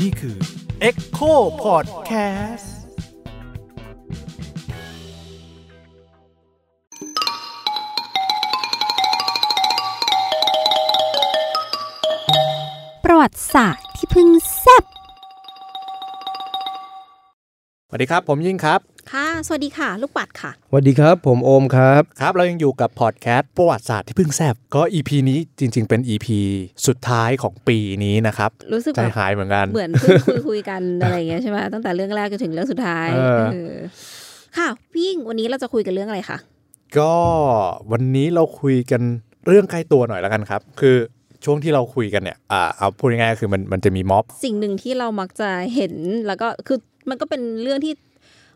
นี่คือ Echo Podcast ประวัติศาสตร์ที่เพิ่งแซ่บสวัสดีครับ ผมยิ่งครับ ค่ะ สวัสดีค่ะ ลูกปัดค่ะสวัสดีครับ ผมโอมครับ ครับ เรายังอยู่กับพอดแคสต์ประวัติศาสตร์ที่เพิ่งแซบก็ EP นี้จริง ๆ เป็น EP สุดท้ายของปีนี้นะครับ รู้สึกใจแบบหายเหมือนกัน เหมือนเพิ่งคุยคุยกันอะไรอย่างเงี้ยใช่ไหมตั้งแต่เรื่องแรกจนถึงเรื่องสุดท้ายเออเออค่ะพี่ยิ่งวันนี้เราจะคุยกันเรื่องอะไรคะก็วันนี้เราคุยกันเรื่องใกล้ตัวหน่อยแล้วกันครับ คือช่วงที่เราคุยกันเนี่ยอ่าเอาพูดง่ายๆคือมันมันจะมีม็อบ สิ่งหนึ่งที่เรามักจะเห็นแล้วก็คือมันก็เป็นเรื่องที่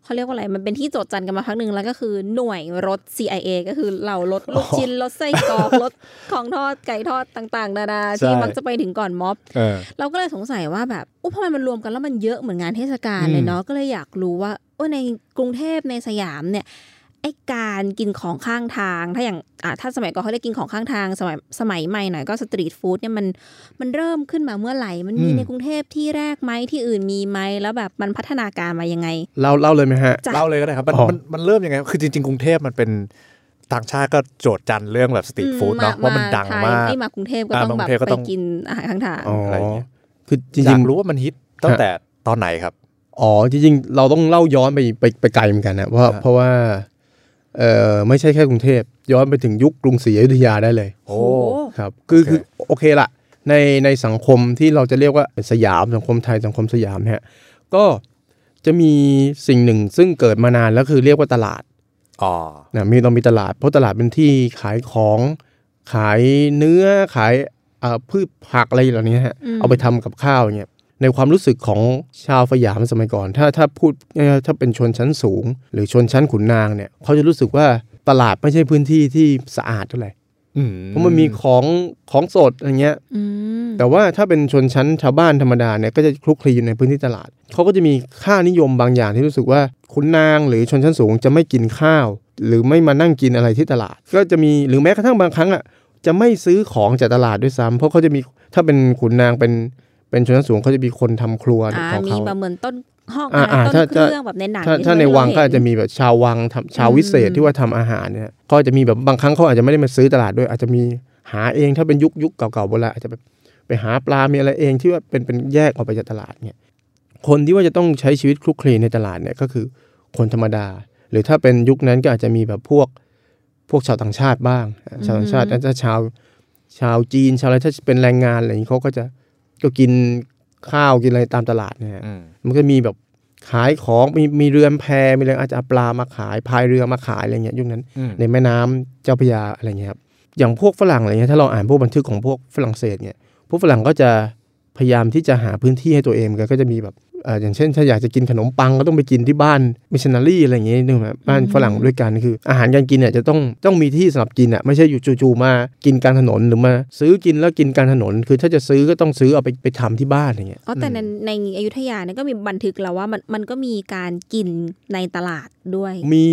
เขาเรียกว่าอะไรมันเป็นที่โจทย์จันกันมาพักหนึ่งแล้วก็คือหน่วยรถ CIA ก็คือเหล่ารถลูกชิ้นรถไส้กรอกรถของทอดไก่ทอดต่างๆนานาที่ใช่มักจะไปถึงก่อนม็อบเออเราก็เลยสงสัยว่าแบบอุ๊ยทำไมมันรวมกันแล้วมันเยอะเหมือนงานเทศกาลอืมเลยเนาะก็เลยอยากรู้ว่าโอ้ในกรุงเทพในสยามเนี่ย ไอการกินของข้างทาง ถ้าอย่างอะถ้าสมัยก่อนเขาเรียกกินของข้างทาง สมัยสมัยใหม่หน่อยก็สตรีทฟู้ดเนี่ยมันมันเริ่มขึ้นมาเมื่อไหร่ มันมีในกรุงเทพที่แรกไหมที่อื่นมีไหมแล้วแบบมันพัฒนาการมายังไงเล่าเล่าเลยไหมฮะจ้ะเล่าเลยก็ได้ครับมันอ๋อมันมันเริ่มยังไงคือจริง ๆ กรุงเทพมันเป็นต่างชาติก็โจทย์จันเรื่องแบบสตรีทฟู้ดเนาะว่ามันดังไทยมากนี่มากรุงเทพก็อ่าต้องมากรุแบบงเทพก็ไปต้องกินอาหารข้างทางอ๋ออะไรอย่างเงี้ยคือจอยาริงกรู้ว่ามันฮิตตั้งแต่ตอนไหนครับๆอ๋อจริงๆเราต้องเล่าย้อนไปไปไปไกลเหมือนกันนะเพราะอ่าเพราะว่า เอ่อไม่ใช่แค่กรุงเทพย้อนไปถึงยุคกรุงศรีอยุธยาได้เลยโอ้ครับคือโอเคคือโอเคละในในสังคมที่เราจะเรียกว่าสยามสังคมไทยสังคมสยามเนี่ยก็จะมีสิ่งหนึ่งซึ่งเกิดมานานแล้วคือเรียกว่าตลาดอ๋อนะมีเรามีตลาด เพราะตลาดเป็นที่ขายของขายเนื้อขายอ่าพืชผักอะไรเหล่านี้ฮะอืมเอาไปทำกับข้าวอย่างเงี้ย ในความรู้สึกของชาวสยามสมัยก่อน ถ้าถ้าพูดง่ายๆถ้าเป็นชนชั้นสูง หรือชนชั้นขุนนางเนี่ยเขาจะรู้สึกว่าตลาดไม่ใช่พื้นที่ที่สะอาดเท่าไหร่อืมเพราะมันมีของของสดอย่างเงี้ยอืมแต่ว่าถ้าเป็นชนชั้นชาวบ้านธรรมดาเนี่ยก็จะคลุกคลีอยู่ในพื้นที่ตลาดเขาก็จะมีค่านิยมบางอย่างที่รู้สึกว่าขุนนางหรือชนชั้นสูงจะไม่กินข้าว หรือไม่มานั่งกินอะไรที่ตลาด ก็จะมีหรือแม้กระทั่งบางครั้งอะจะไม่ซื้อของจากตลาดด้วยซ้ำเพราะเขาจะมีถ้าเป็นขุนนางเป็น เป็นชนชั้นสูงเขาจะมีคนทำครัวอ่าของมีเขาแบบเหมือนต้นห้องอ่าอะไรอ่าต้นถ้าเครื่องแบบในหนังถ้าที่ถ้าในเราวังก็เห็นอาจจะมีแบบชาววังทำชาววิเศษอืมที่ว่าทำอาหารเนี่ยก็จะมีแบบบางครั้งเขาอาจจะไม่ได้มาซื้อตลาดด้วย อาจจะมีหาเองถ้าเป็นยุคยุคเก่าๆโบราณอาจจะแบบไปหาปลามีอะไรเองที่ว่าเป็นเป็นแยกออกไปจากตลาดเนี่ยคนที่ว่าจะต้องใช้ชีวิตคลุกคลีในตลาดเนี่ยก็คือคนธรรมดา หรือถ้าเป็นยุคนั้นก็อาจจะมีแบบพวกพวกชาวต่างชาติบ้าง ชาวต่างชาติถ้าชาวชาวจีนชาวอะไรถ้าเป็นแรงงานอะไรอย่างนี้เขาก็จะ ก็กินข้าวกินอะไรตามตลาดเนี่ยอืมมันก็มีแบบขายของมีมีเรือนแพมีอะไรอาจจะเอาปลามาขายพายเรือมาขายอะไรเงี้ยยุคนั้นอืมในแม่น้ำเจ้าพระยาอะไรเงี้ยครับอย่างพวกฝรั่งอะไรเงี้ยถ้าเราอ่านพวกบันทึกของพวกฝรั่งเศสเนี่ยพวกฝรั่งก็จะพยายามที่จะหาพื้นที่ให้ตัวเองเหมือนกันก็จะมีแบบเอ่ออย่างเช่น ถ้าอยากจะกินขนมปังก็ต้องไปกินที่บ้านมิชชันนารีอะไรอย่างเงี้ยนึกไหมบ้านฝรั่งด้วยกันคือ อาหารการกินเนี่ยจะต้องต้องมีที่สำหรับกินอะไม่ใช่อยู่จู่ๆมากินกลางถนนหรือมาซื้อกินแล้วกินกลางถนน คือถ้าจะซื้อก็ต้องซื้อเอาไปไปทำที่บ้านอย่างเงี้ยอ๋อแต่ในในอยุธยาเนี่ยก็มีบันทึกแล้วว่ามันมันก็มีการกินในตลาดด้วย มี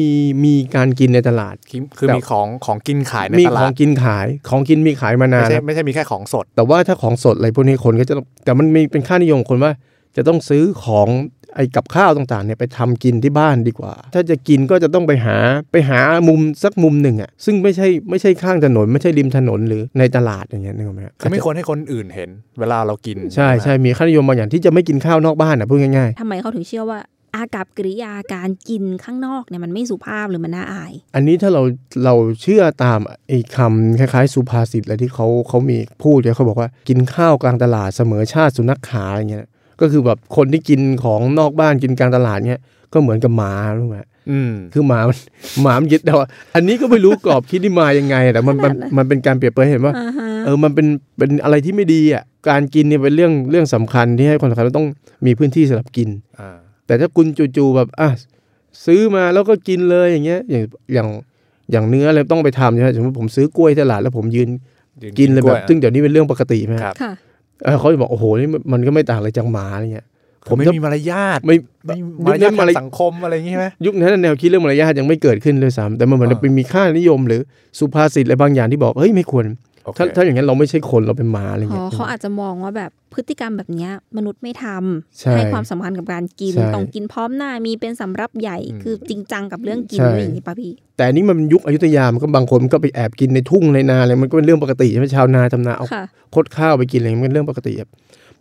มีการกินในตลาดคือคือแบบมีของของกินขายในมีตขลาอดงกินขายของกินมีขายมานาไม่นใช่แล้วไม่ใช่มีแค่ของสด แต่ว่าถ้าของสดอะไรพวกนี้คนก็จะต้องแต่มันมีเป็นค่านิยมคนว่า จะต้องซื้อของไอ้กับข้าวต่างๆเนี่ยไปทำกินที่บ้านดีกว่า ถ้าจะกินก็จะต้องไปหาไปหามุมสักมุมหนึ่งอะซึ่งไม่ใช่ไม่ใช่ข้างถนน ไม่ใช่ริมถนนหรือในตลาดอย่างเงี้ยนึกออกไหมฮะคือไม่ควรให้คนอื่นเห็น เวลาเรากิน ใช่ไหมใช่มีค่านิยมบางอย่างที่จะไม่กินข้าวนอกบ้านอะพูดง่ายทำไมเขาถึงเชื่อว่าอากับกริยาการกินข้างนอกเนี่ยมันไม่สุภาพหรือมันน่าอายๆอันนี้ถ้าเราเราเชื่อตามไอ้คำคล้ายๆ สุภาษิตอะไรที่เขาเขามีพูดเนี่ยเขาบอกว่ากินข้าวกลางตลาดเสมอชาติสุนัขขาอย่างเงี้ย ก็คือแบบคนที่กินของนอกบ้านกินกลางตลาดเนี่ยก็เหมือนกับหมารู้ไหมอืมคือหมามันหมามันยึดแต่ว่าอันนี้ก็ไม่รู้กรอบคิดที่มายังไงแต่มันมันมันเป็นการเปรียบเปรยให้เห็นว่าอ่าฮะเออมันเป็นเป็นอะไรที่ไม่ดีอะการกินเนี่ยเป็นเรื่องเรื่องสำคัญที่ให้คนสำคัญเราต้องมีพื้นที่สำหรับกินอ่าแต่ถ้าคุณจู่ๆแบบอะซื้อมาแล้วก็กินเลยอย่างเงี้ยอย่างอย่างอย่างเนื้ออะไรต้องไปทำใช่ไหมสมมติผมซื้อกล้วยตลาดแล้วผมยืนกินเลยแบบซึ่งเดี๋ยวนี้เป็นเรื่องปกติไหมครับค่ะ เออเขาจะบอกโอ้โหนี่มันก็ไม่ต่างอะไรจากหมาอะไรเงี้ยผมไม่จะมีมารยาทไม่ไม่มียุมารคนั้ยาทนมารยทางสังคมอะไรอย่างงี้ใช่ไหมยุคนั้นแนวคิดเรื่องมารยาทยังไม่เกิดขึ้นเลยซ้ำแต่มันเหมือนอ่าเป็นมีค่านิยม หรือสุภาษิตอะไรบางอย่างที่บอกเฮ้ยไม่ควรโอเคถ้าถ้าอย่างนั้นเราไม่ใช่คนเราเป็นหมาอะไรอ๋อเงี้ยเขาอาจจะมองว่าแบบ พฤติกรรมแบบเนี้ยมนุษย์ไม่ทำใช่ให้ความสำคัญกับการกินใช่ต้องกินพร้อมหน้ามีเป็นสำรับใหญ่อืมคือจริงจังกับเรื่องกินใช่อะไรอย่างนี้ป่ะพี่ แต่อันนี้มันเป็นยุคอยุธยามันก็บางคนมันก็ไปแอบกินในทุ่งในนาอะไรมันก็เป็นเรื่องปกติใช่ไหมชาวนาทำนาเอาค่ะคดข้าวไปกินอะไรมันเป็นเรื่องปกติครับ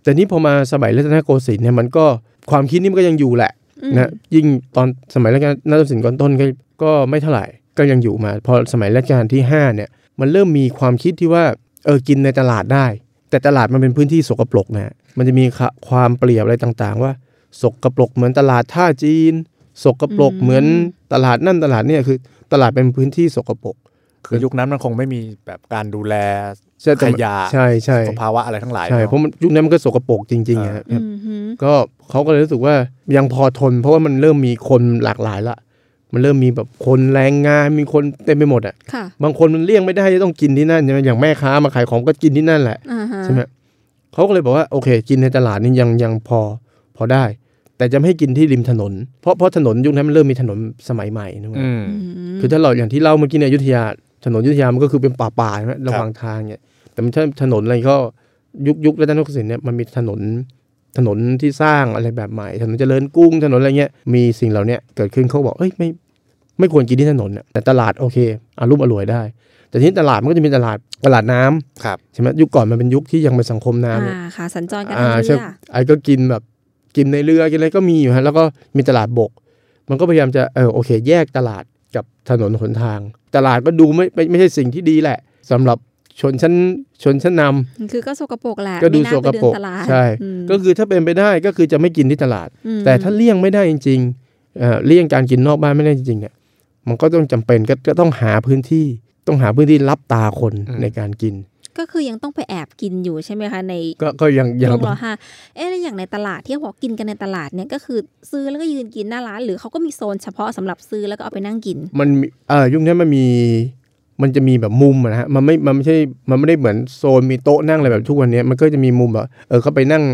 แต่นี้พอมาสมัยรัตนโกสินทร์เนี่ยมันก็ความคิดนี้มันก็ยังอยู่แหละอืมนะยิ่งตอนสมัยรัชกาลนาฏศิลป์ก่อนต้นก็ก็ไม่เท่าไหร่ก็ยังอยู่มา พอสมัยรัชกาลที่ห้าเนี่ยมันเริ่มมีความคิดที่ว่าเออกินในตลาดได้ แต่ตลาดมันเป็นพื้นที่สกปรกนะฮะมันจะมีค่ะความเปรียบอะไรต่างๆ ว่าสกปรกเหมือนตลาดท่าจีน สกปรกอืมเหมือนตลาดนั่นตลาดเนี่ยคือ ตลาดเป็นพื้นที่สกปรกคือยุคนั้นมันคงไม่มีแบบการดูแลใช่แต่ขมันยะใช่ใช่สภาวะอะไรทั้งหลายใช่เนอะเพราะมันยุคนั้นมันก็สกปรกจริงๆอะครับอืมฮึก็เขาก็เลยรู้สึกว่ายังพอทน เพราะว่ามันเริ่มมีคนหลากหลายละ มันเริ่มมีแบบคนแรงงานมีคนเต็มไปหมดอะค่ะบางคนมันเลี่ยงไม่ได้จะต้องกินที่นั่นใช่ไหมอย่างแม่ค้ามาขายของก็กินที่นั่นแหละอ่าฮะใช่ไหมเขาก็เลยบอกว่าโอเค กินในตลาดนี่ยังยังพอพอได้ แต่จะไม่ให้กินที่ริมถนน เพราะเพราะถนนยุคนั้นมันเริ่มมีถนนสมัยใหม่นะเว้ยอืมอืมคือถ้าเราอย่างที่เล่าเมื่อกี้ในอยุธยาถนนอยุธยามันก็คือเป็นป่าๆใช่ไหมระหว่างทางเนี่ยแต่มันถ้าถนนอะไรก็ยุคยุครัตนโกสินทร์เนี่ยมันมีถนน ถนนที่สร้างอะไรแบบใหม่ ถนนเจริญกรุ้งถนนอะไรเงี้ยมีสิ่งเหล่าเนี้ยเกิดขึ้นเขาบอกเอ้ยไม่ไม่ควรกินที่ถนนน่ะแต่ตลาดโอเคอารุ่มอร่วยได้ แต่ที่ตลาดมันก็จะมีตลาดตลาดน้ำครับใช่ไหมยุคก่อนมันเป็นยุคที่ยังเป็นสังคมน้ำเนี่ยอ่าค่ะสัญจรกันอ่าทางใช่เรือไอ้ก็กินแบบกินในเรือกินอะไรก็มีอยู่ฮะแล้วก็มีตลาดบก มันก็พยายามจะเออโอเค แยกตลาดกับถนนหนทาง ตลาดก็ดูไม่ไม่ไม่ใช่สิ่งที่ดีแหละสำหรับ ชนชั้นชนชั้นนำคือก็สกปรกแหละก็ดูไม่น่าสกปรกไปเดินตลาดใช่อืมก็คือถ้าเป็นไปได้ก็คือจะไม่กินที่ตลาดอืมแต่ถ้าเลี่ยงไม่ได้จริงๆเอ่อเลี่ยงการกินนอกบ้านไม่ได้จริงๆเนี่ยมันก็ต้องจำเป็นก็ก็ต้องหาพื้นที่ต้องหาพื้นที่รับตาคนอืมในการกิน ก็คือยังต้องไปแอบกินอยู่ใช่ไหมคะในก็ก็ยังยัช่งวงรอห้าเอ๊ะแล้วอย่างในตลาดที่เขาบอกกินกันในตลาดเนี่ยก็คือซื้อแล้วก็ยืนกินหน้าร้าน หรือเขาก็มีโซนเฉพาะสำหรับซื้อแล้วก็เอาไปนั่งกิน มันมีเออยุคนี้มันมี มันจะมีแบบมุมอะนะฮะมันไม่มันไม่ใช่มันไม่ได้เหมือนโซนมีโต๊ะนั่งอะไรแบบทุกวันนี้มันก็จะมีมุมแบบเออเขาไปนั่ง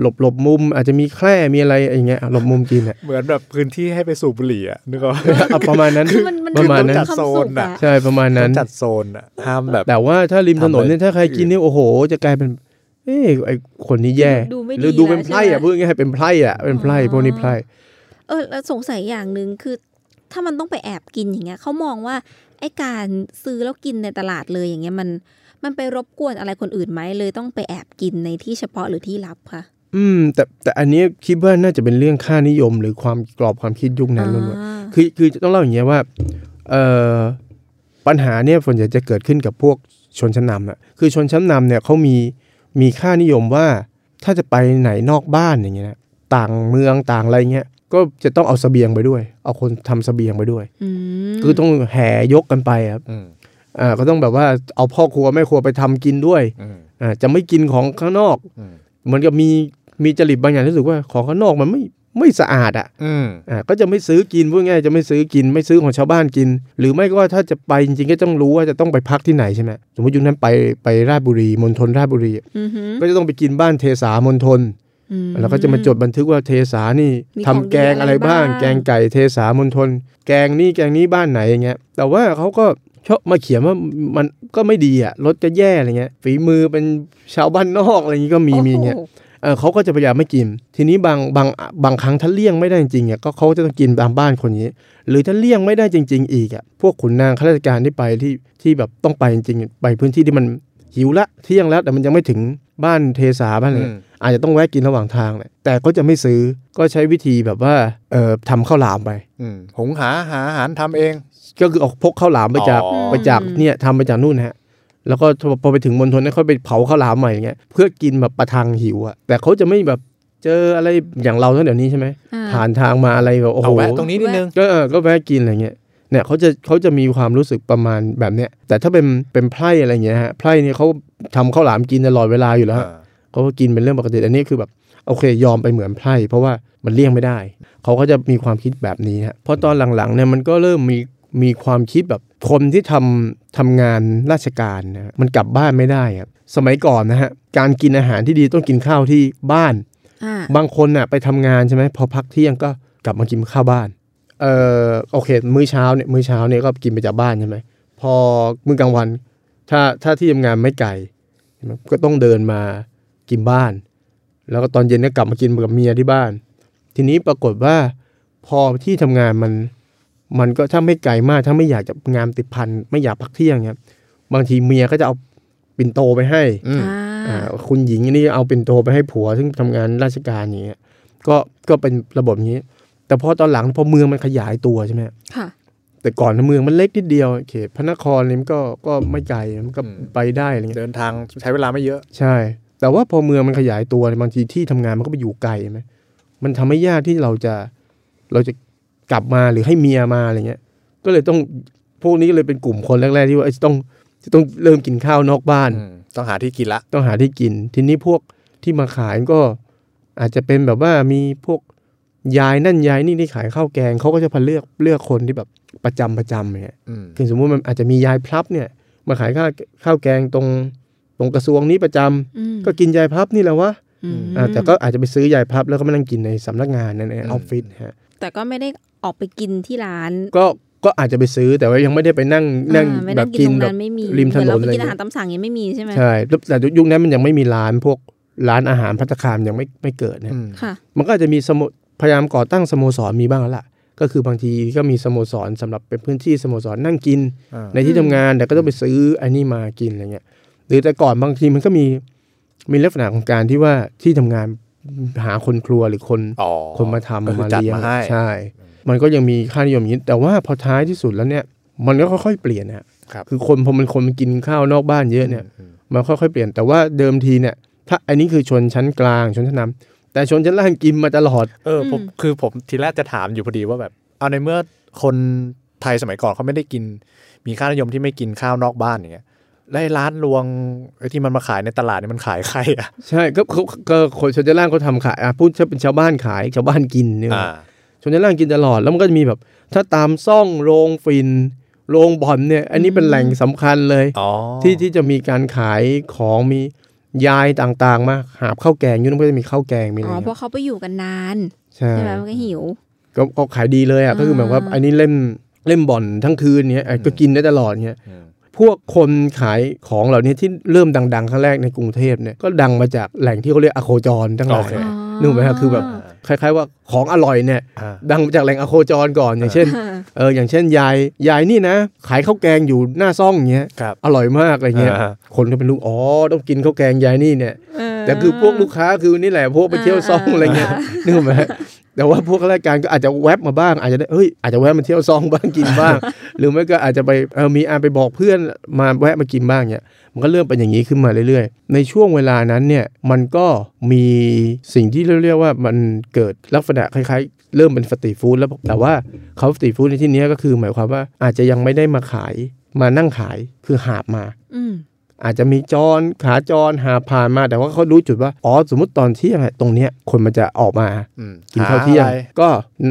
หลบหลบมุม อาจจะมีแคร่มีอะไรอย่างเงี้ยหลบมุมกินอะเหมือนแบบพื้นที่ให้ไปสูบบุหรี่อะนึกออกเอาประมาณนั้นคือมันมันประมาณนั้นดูควจัดโซนสุขน่ะใช่ประมาณนั้นจัดโซนอะห้ามแบบ แต่ว่าถ้าริมถนนเนี่ยทำอะไรถ้าใครกินเนี่ยโอ้โห จะกลายเป็นเอ้ยไอคนนี้แย่ดูไม่ดีหรือดูเป็นแล้วไพร่ใช่ไหมอะพูดง่ายๆเป็นไพร่อะเป็นไพร่อ๋อพวกนี้ไพร่เออแล้วสงสัยอย่างหนึ่งคือ ถ้ามันต้องไปแอบกินอย่างเงี้ยเขามองว่า ไอ้การซื้อแล้วกินในตลาดเลยอย่างเงี้ยมัน มันไปรบกวนอะไรคนอื่นไหมเลยต้องไปแอบกินในที่เฉพาะหรือที่ลับค่ะอืม แต่แต่อันนี้คิดว่าน่าจะเป็นเรื่องค่านิยม หรือความกรอบความคิดยุคนั้นล้วนอ่าๆคือคือต้องเล่าอย่างเงี้ยว่าเอ่อปัญหาเนี่ยส่วนใหญ่จะเกิดขึ้นกับพวกชนชั้นนำอะคือชนชั้นนำเนี่ยเขามีมีค่านิยมว่าถ้าจะไปไหนนอกบ้านอย่างเงี้ยนะต่างเมืองต่างอะไรเงี้ย ก็จะต้องเอาเสบียงไปด้วย เอาคนทำเสบียงไปด้วยอืมคือต้องแห่ยกกันไปครับอืมอ่าก็ต้องแบบว่าเอาพ่อครัวแม่ครัวไปทำกินด้วยอืมอ่าจะไม่กินของข้างนอกอืมเหมือนกับมีมีจริตบางอย่างที่รู้สึกว่าของข้างนอกมันไม่ไม่สะอาดอะอืมอ่าก็จะไม่ซื้อกินพูดง่ายๆจะไม่ซื้อกิน ไม่ซื้อของชาวบ้านกิน หรือไม่ก็ว่าถ้าจะไปจริงๆก็ต้องรู้ว่าจะต้องไปพักที่ไหนใช่ไหมสมมติยุคนั้นไปไปราชบุรีมณฑลราชบุรีอือหือก็จะต้องไปกินบ้านเทสามณฑลอืม แล้วก็จะมาจดบันทึกว่าเทสานี่มีทำของดีแกงอะไรบ้างอะไรบ้าง แกงไก่เทสามณฑลแกงนี่แกงนี้บ้านไหนอย่างเงี้ย แต่ว่าเขาก็ชอบมาเขียนว่ามันก็ไม่ดีอะรสจะแย่อะไรเงี้ย ฝีมือเป็นชาวบ้านนอกอะไรอย่างงี้ก็มีมีอย่างเงี้ยโอ้โหเออเขาก็จะพยายามไม่กิน ทีนี้บางบางบางครั้งถ้าเลี่ยงไม่ได้จริงๆอะก็เขาจะต้องกินตามบ้านคนนี้ หรือถ้าเลี่ยงไม่ได้จริง ๆ อีกอะพวกขุนนางข้าราชการที่ไปที่ที่แบบต้องไปจริงๆไปพื้นที่ที่มันหิวละเที่ยงแล้วแต่มันยังไม่ถึงบ้านเทสาบ้านอะไร อืมอาจจะต้องแวะกินระหว่างทางแหละแต่ก็จะไม่ซื้อก็ใช้วิธีแบบว่าเอ่อทำข้าวหลามไปอืมหุงหาหาอาหารทำเอง ก็คือเอาพกข้าวหลามไปจากอ๋อ ไปจากเนี่ยทำไปจากนู่นฮะ แล้วก็พอไปถึงมณฑลเนี่ยค่อยไปเผาข้าวหลามใหม่อย่างเงี้ยเพื่อกินแบบประทังหิวอะแต่เขาจะไม่แบบเจออะไรอย่างเราเท่าเดี๋ยวนี้ใช่ไหมอ่า ผ่านทางมาอะไรแบบโอ้โห เอาแวะตรงนี้นิดนึง ก็เออก็แวะกินอะไรเงี้ย เนี่ยเขาจะเขาจะมีความรู้สึกประมาณแบบเนี้ย แต่ถ้าเป็นเป็นไพร่อะไรเงี้ยฮะ ไพร่เนี่ยเขาทำข้าวหลามกินตลอดเวลาอยู่แล้วอ่า เขาก็กินเป็นเรื่องปกติอันนี้คือแบบโอเคยอมไปเหมือนไพร่เพราะว่ามันเลี่ยงไม่ได้ เขาก็จะมีความคิดแบบนี้ฮะเพราะตอนหลังๆเนี่ยมันก็เริ่มมีมีความคิดแบบคนที่ทำทำงานราชการนะฮะมันกลับบ้านไม่ได้ครับสมัยก่อนนะฮะการกินอาหารที่ดีต้องกินข้าวที่บ้านอ่าบางคนน่ะไปทำงานใช่ไหมพอพักเที่ยงก็กลับมากินข้าวบ้านเออโอเค มื้อเช้าเนี่ยมื้อเช้าเนี่ยก็กินไปจากบ้านใช่ไหมพอมื้อกลางวัน ถ้าถ้าที่ทำงานไม่ไกลใช่ไหมก็ต้องเดินมา กินบ้าน แล้วก็ตอนเย็นก็กลับมากินกับเมียที่บ้าน ทีนี้ปรากฏว่าพอที่ทำงานมันมันก็ถ้าไม่ไกลมากถ้าไม่อยากจะงานติดพันไม่อยากพักเที่ยงเนี่ยบางทีเมียก็จะเอาปิ่นโตไปให้อืมอ่าอ่าคุณหญิงนี่เอาปิ่นโตไปให้ผัว ซึ่งทำงานราชการอย่างเงี้ยก็ก็เป็นระบบอย่างนี้ แต่พอตอนหลังพอเมืองมันขยายตัวใช่ไหมค่ะแต่ก่อนเมืองมันเล็กนิดเดียวเขตพระนครนี่มันก็ก็ไม่ไกลมันก็อืมไปได้อะไรเงี้ยเดินทางใช้เวลาไม่เยอะ ใช่ แต่ว่าพอเมืองมันขยายตัวเนี่ยบางทีที่ทำงานมันก็ไปอยู่ไกลใช่ไหมมันทำให้ยากที่เราจะเราจะกลับมาหรือให้เมียมาอะไรเงี้ย ก็เลยต้องพวกนี้ก็เลยเป็นกลุ่มคนแรก ๆ ที่ว่าเอ้ยจะต้องจะต้องเริ่มกินข้าวนอกบ้านอืมต้องหาที่กินละ ต้องหาที่กิน ทีนี้พวกที่มาขายก็อาจจะเป็นแบบว่ามีพวกยายนั่นยายนี่ที่ขายข้าวแกงเขาก็จะพาเลือกเลือกคนที่แบบประจำประจำอย่างเงี้ยอืมคือสมมติมันอาจจะมียายพลับเนี่ย มาขายข้าวข้าวแกงตรง ตรงกระทรวงนี้ประจำอืมก็กินยายพลับนี่แหละวะอืมอ่าแต่ก็อาจจะไปซื้อยายพลับแล้วก็มานั่งกินในสำนักงานนั่นในออฟฟิศฮะแต่ก็ไม่ได้ออกไปกินที่ร้าน ก็ก็อาจจะไปซื้อแต่ว่ายังไม่ได้ไปนั่งนั่งอ่าไม่แบได้บกิกินนตรงแบนั้บนไม่มีริมถนนเหอเราไปกินอะไรอาหารตามสั่งยังไม่มีใช่ไหมใช่แล้วแต่ยุคนั้นมันยังไม่มีร้านพวกร้านอาหารพัตตาคารยังไม่ไม่เกิดนะอืมค่ะมันก็อาจจะมีสโมพยายามก่อตั้งสโมสรมีบ้างแล้วล่ะ ก็คือบางทีก็มีสโมสรสำหรับเป็นพื้นที่สโมสรนั่งกินอ่าในที่ทำงานแต่ก็ต้องไปซื้ออันนี้มากินอะไรเงี้ย หรือแต่ก่อนบางทีมันก็มีมีลักษณะของการที่ว่าที่ทำงานหาคนครัวหรือคนอ๋อคนมาทำก็คือมาจัดเลี้ยงมาให้ใช่ มันก็ยังมีค่านิยมอย่างนี้ แต่ว่าพอท้ายที่สุดแล้วเนี่ย มันก็ค่อยๆเปลี่ยนนะครับคือคนพอมันคนมันกินข้าวนอกบ้านเยอะเนี่ยอืมมันค่อยๆเปลี่ยนแต่ว่าเดิมทีเนี่ย ถ้าอันนี้คือชนชั้นกลางชนชั้นนำแต่ชนชั้นล่างกินมาตลอดเออผมอืมคือผมทีแรกจะถามอยู่พอดีว่าแบบ เอาในเมื่อคนไทยสมัยก่อนเขาไม่ได้กิน มีค่านิยมที่ไม่กินข้าวนอกบ้านอย่างเงี้ย แล้วไอ้ร้านรวงไอ้ที่มันมาขายในตลาดนี่มันขายใครอะใช่ก็เขาก็คนชนชั้นล่างเขาทำขายอะพูดถ้าเป็นชาวบ้านขายชาวบ้านกินเนี่ยอ่าชนชั้นล่างกินตลอดแล้วมันก็จะมีแบบ ถ้าตามซ่องโรงฟินโรงบ่อนเนี่ย อันนี้เป็นแหล่งสำคัญเลยอ๋อที่ที่จะมีการขายของมียายต่างๆ มาหาบข้าวแกงอยุ่นั่นก็จะมีข้าวแกงมีอะไรอ๋อเพเงี้ราะยเขาไปอยู่กันนานใช่ใช่ไหมมันก็หิวก็ก็ขายดีเลยอะก็คือแบบว่าอ่าอันนี้เล่มเล่มบ่อนทั้งคืนเนี้ยอะก็กินได้ตลอดเนี้ยอืม พวกคนขายของเหล่านี้ที่เริ่มดังๆครั้งแรกในกรุงเทพเนี่ยก็ดังมาจากแหล่งที่เขาเรียกอโคจรทั้งหลายโอเคนึกออกไหมครับคือแบบคล้ายๆว่าของอร่อยเนี่ยอ่าดังมาจากแหล่งอโคจรก่อนอย่างเช่นเอออย่างเช่นยายยายนี่นะ ขายข้าวแกงอยู่หน้าซ่องอย่างเงี้ยครับอร่อยมากอะไรเงี้ยอ่าคนก็เป็นลูกอ๋อต้องกินข้าวแกงยายนี่เนี่ยเออ แต่คือพวกลูกค้าคือนี่แหละพวกไปเที่ยวซ่องอะไรเงี้ยนึกออกไหมแต่ว่าพวกข้าราชการก็อาจจะแวบมาบ้าง อาจจะได้เฮ้ยอาจจะแวะมาเที่ยวซ่องบ้างกินบ้าง หรือไม่ก็อาจจะไปเออมีอาไปบอกเพื่อนมาแวะมากินบ้างเนี่ยมันก็เริ่มเป็นอย่างนี้ขึ้นมาเรื่อยๆ ในช่วงเวลานั้นเนี่ยมันก็มีสิ่งที่เรียกว่ามันเกิดลักษณะคล้ายๆ เริ่มเป็นสตรีทฟู้ดแล้วแต่ว่าเขาสตรีทฟู้ดในที่นี้ก็คือหมายความว่าอาจจะยังไม่ได้มาขายมานั่งขายคือหาบมา อืมอาจจะมีจรขาจรหาผ่านมา แต่ว่าเขารู้จุดว่า อ๋อ สมมติตอนเที่ยงอะตรงเนี้ยคนมันจะออกมาอืมกินข้าวเที่ยงหอะไรก็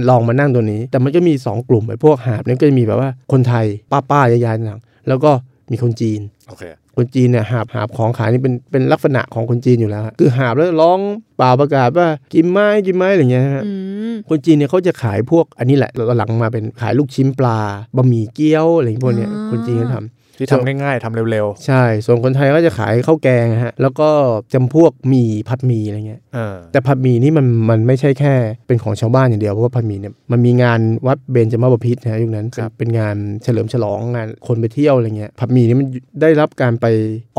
ลองมานั่งตัวนี้ แต่มันก็มี 2 กลุ่มไอ้พวกหาบเนี่ยก็จะมีแบบว่าคนไทยป้าป้ายายๆต่างๆแล้วก็มีคนจีนโอเคคนจีนเนี่ยหาบหาบของขายนี่เป็นเป็นลักษณะของคนจีนอยู่แล้วฮะคือหาบแล้วร้องเปล่าประกาศว่ากินไหม้กินไหม้อะไรอย่างเงี้ยฮะอืมคนจีนเนี่ยเขาจะขายพวกอันนี้แหละแล้วหลังมาเป็นขายลูกชิ้นปลาบะหมี่เกี๊ยวอะไรอย่างพวกเนี้ยอ่าคนจีนเขาทำ ที่ทำง่ายๆทำเร็วใช่ ส่วนคนไทยก็จะขายข้าวแกงฮะ แล้วก็จำพวกหมี่ผัดหมี่อะไรเงี้ยๆเออแต่ผัดหมี่นี่มันมันไม่ใช่แค่เป็นของชาวบ้านอย่างเดียว เพราะว่าผัดหมี่เนี่ยมันมีงานวัดเบญจมาบพิตรนะฮะยุคนั้นเป็นเป็นงานเฉลิมฉลองงานคนไปเที่ยวอะไรเงี้ย ผัดหมี่นี่มันได้รับการไป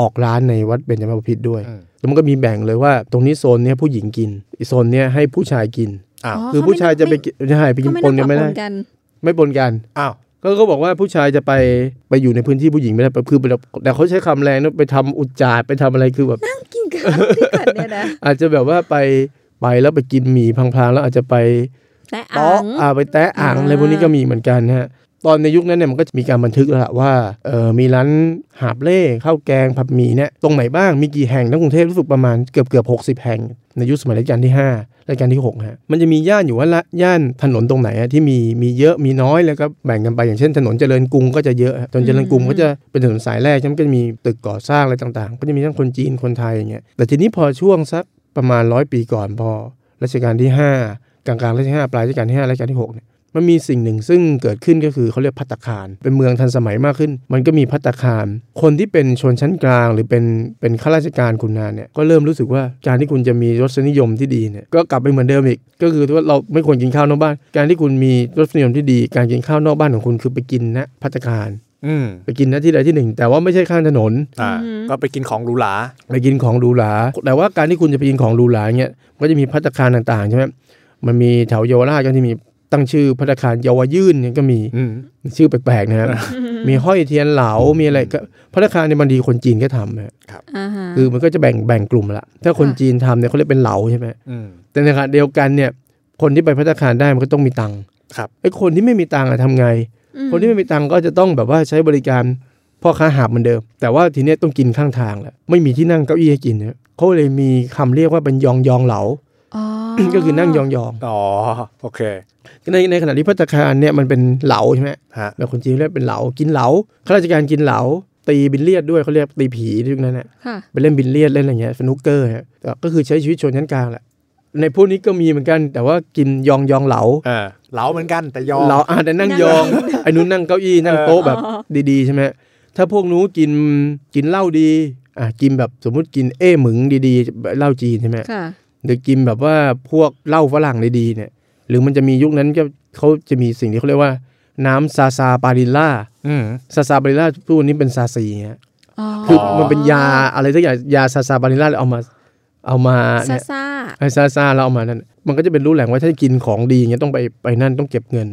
ออกร้านในวัดเบญจมาบพิตรด้วยอืมแล้วมันก็มีแบ่งเลยว่าตรงนี้โซนเนี้ยผู้หญิงกิน อีกโซนเนี้ยให้ผู้ชายกินอ้าวคือผู้ชายจะไปกินใช่ไปกินเขาปนกันไม่ได้ปกันไม่ปนกัน อ้าว ก็เขาบอกว่าผู้ชายจะไปไปอยู่ในพื้นที่ผู้หญิงไม่ได้คือแต่เขาใช้คำแรงนะไปทำอุจจาระไปทำอะไรคือแบบนั่งกินข้าวที่กันเนี่ยนะอาจจะแบบว่าไปไปแล้วไปกินหมี่พลางๆแล้วอาจจะไปแตะอ่าเตาะงอ่าไปแตะอ่างอะไรพวกนี้ก็มีเหมือนกันนะฮะ ตอนในยุคนั้นเนี่ยมันก็จะมีการบันทึกแล้วล่ะว่าเออมีร้านหาบเล่ข้าวแกงผัดหมี่เนี่ยตรงไหนบ้างมีกี่แห่งทั้งกรุงเทพรู้สึกประมาณเกือบเกือบหกสิบแห่งในยุคสมัยรัชกาลที่ห้ารัชกาลที่หกฮะมันจะมีย่านอยู่ว่าละย่านถนนตรงไหนอะที่มีมีเยอะมีน้อยแล้วก็แบ่งกันไปอย่างเช่น ถนนเจริญกรุงก็จะเยอะฮะถนนเจริญกรุงก็จะเป็นถนนสายแรกใช่ไหมก็จะมีตึกก่อสร้างอะไรต่างๆ ก็จะมีทั้งคนจีนคนไทยอย่างเงี้ยแต่ทีนี้พอช่วงสักประมาณร้อยปีก่อนพอรัชกาลที่ห้ากลางๆรัชกาลที่ห้าปลายรัชกาลที่ห้ารัชกาลที่หกเนี่ย มันมีสิ่งหนึ่งซึ่งเกิดขึ้นก็คือเขาเรียกพัตตาคาร เป็นเมืองทันสมัยมากขึ้น มันก็มีพัตตาคาร คนที่เป็นชนชั้นกลาง หรือเป็นเป็นข้าราชการคุณนานเนี่ยก็เริ่มรู้สึกว่าการที่คุณจะมีรสนิยมที่ดีเนี่ยก็กลับไปเหมือนเดิมอีก ก็คือว่าเราไม่ควรกินข้าวนอกบ้าน การที่คุณมีรสนิยมที่ดี การกินข้าวนอกบ้านของคุณคือไปกินณพัตตาคารอืมไปกินณที่ใดที่หนึ่ง แต่ว่าไม่ใช่ข้างถนนอ่าอืมก็ไปกินของหรูหราไปกินของหรูหราแต่ว่าการที่คุณจะไปกินของหรูหราเงี้ยมันก็จะมีพัตตาคารต่างๆใช่ไหมมันมีแถวเยาวราชก็ที่มี ตั้งชื่อพัตตาคารเยาวยื่นเนี่ยก็มีอืมชื่อแปลกๆนะครับมีห้อยเทียนเหลา มีอะไรก็พัตตาคารในยบางทีคนจีนก็ทำนะอ่าฮะคือมันก็จะแบ่งแบ่งกลุ่มละถ้าคนค่ะจีนทำเนี่ยเขาเรียกเป็นเหลาใช่ไหมอืมแต่ในขณะเดียวกันเนี่ย คนที่ไปพัตตาคารได้มันก็ต้องมีตังค์ครับไอ้คนที่ไม่มีตังค์อะทำไงอืมคนที่ไม่มีตังค์ก็จะต้องแบบว่าใช้บริการพ่อค้าหาบเหมือนเดิม แต่ว่าทีเนี้ยต้องกินข้างทางแหละไม่มีที่นั่งเก้าอี้ให้กินเนี่ยเขาเลยมีคำเรียกว่าเป็นยองยองเหลาอ๋อ ก็คือนั่งยองยองอ๋อ โอเค ในในขณะที่พัตตาคารเนี่ยมันเป็นเหลาใช่ไหมฮะแบบคนจีนเรียกเป็นเหลา กินเหลา ข้าราชการกินเหลา ตีบิลเลียดด้วยเขาเรียกตีผีที่ยุคนั้นน่ะค่ะไปเล่นบิลเลียดเล่นอะไรเงี้ยสนุกเกอร์ฮะแต่ก็คือใช้ชีวิตชนชั้นกลางแหละ ในพวกนี้ก็มีเหมือนกัน แต่ว่ากินยองยองเหลาเออเหลาเหมือนกันแต่ยอมเหลาอ่าแต่นั่งยอง ไอ้นู้นนั่งเก้าอี้นั่งโต๊ะแบบดีๆใช่ไหมถ้าพวกนู้นกินกินเหล้าดีอะกินแบบสมมุติกินเอ้หมึงดีๆเหล้าจีนใช่ไหมค่ะ หรือกินแบบว่าพวกเหล้าฝรั่งดีๆเนี่ย หรือมันจะมียุคนั้นก็เขาจะมีสิ่งที่เขาเรียกว่า น้ำซาซาปาริลล่าอืมซาซาปาริลล่าพวกนี้เป็นซาซีฮะอ๋อคือมันเป็นยาอะไรสักอย่างยาซาซาปาริลล่าเอามาเอามาซาเนี่ยซาไอ้ซาซาแล้วเอามานั่นมันก็จะเป็นรู้แหล่งว่าถ้ากินของดีอย่างเงี้ยต้องไปไปนั่นต้องเก็บเงิน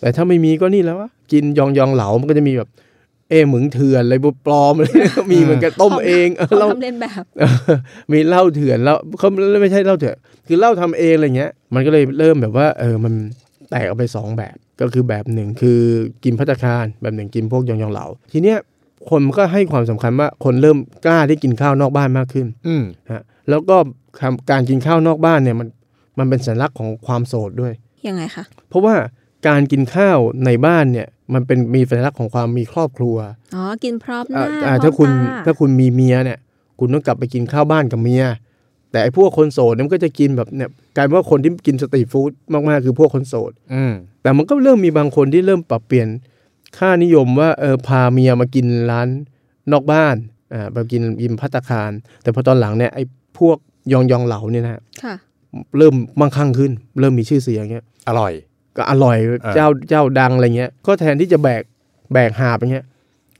แต่ถ้าไม่มีก็นี่แล้ววะกินยองยองเหลามันก็จะมีแบบ เอ้หมึงเถื่อนอะไรปลอมอะไรก็มีเหมือนกันต้มเองเออเขาเหล้าทำเล่นแบบเออมีเหล้าเถื่อนแล้วเขาไม่ใช่เหล้าเถื่อนคือเหล้าทำเองอะไรเงี้ย มันก็เลยเริ่มแบบว่าเออมันแตกออกไปสองแบบก็คือแบบหนึ่งคือกินพัตตาคารแบบหนึ่งกินพวกยองยองเหลาทีเนี้ยคนก็ให้ความสำคัญว่าคนเริ่มกล้าที่กินข้าวนอกบ้านมากขึ้น อืมฮะแล้วก็คำการกินข้าวนอกบ้านเนี่ยมันมันเป็นสัญลักษณ์ของความโสดด้วยยังไงคะเพราะว่าการกินข้าวในบ้านเนี่ย มันเป็นมีสัญลักษณ์ของความมีครอบครัว อ๋อ กินพร้อมหอ่าน้าอ่าพร้อมถ้าคุณตถ้าคุณมีเมียเนี่ย คุณต้องกลับไปกินข้าวบ้านกับเมีย แต่ไอ้พวกคนโสดเนี่ยมันก็จะกินแบบเนี่ยกลายเป็นว่าคนที่กินสตรีทฟู้ดมากๆคือพวกคนโสดอืมแต่มันก็เริ่มมีบางคนที่เริ่มปรับเปลี่ยนค่านิยมว่าเออพาเมียมากินร้านนอกบ้านอ่าไปกินยิมพัตตาคาร แต่พอตอนหลังเนี่ยไอ้พวกยองยองเหลาเนี่ยนะฮะค่ะเริ่มมั่งคั่งขึ้น เริ่มมีชื่อเสียงเงี้ยอร่อย ก็อร่อยอ่าเจ้าเจ้าดังอะไรเงี้ย ก็แทนที่จะแบกแบกหาบอย่างเงี้ย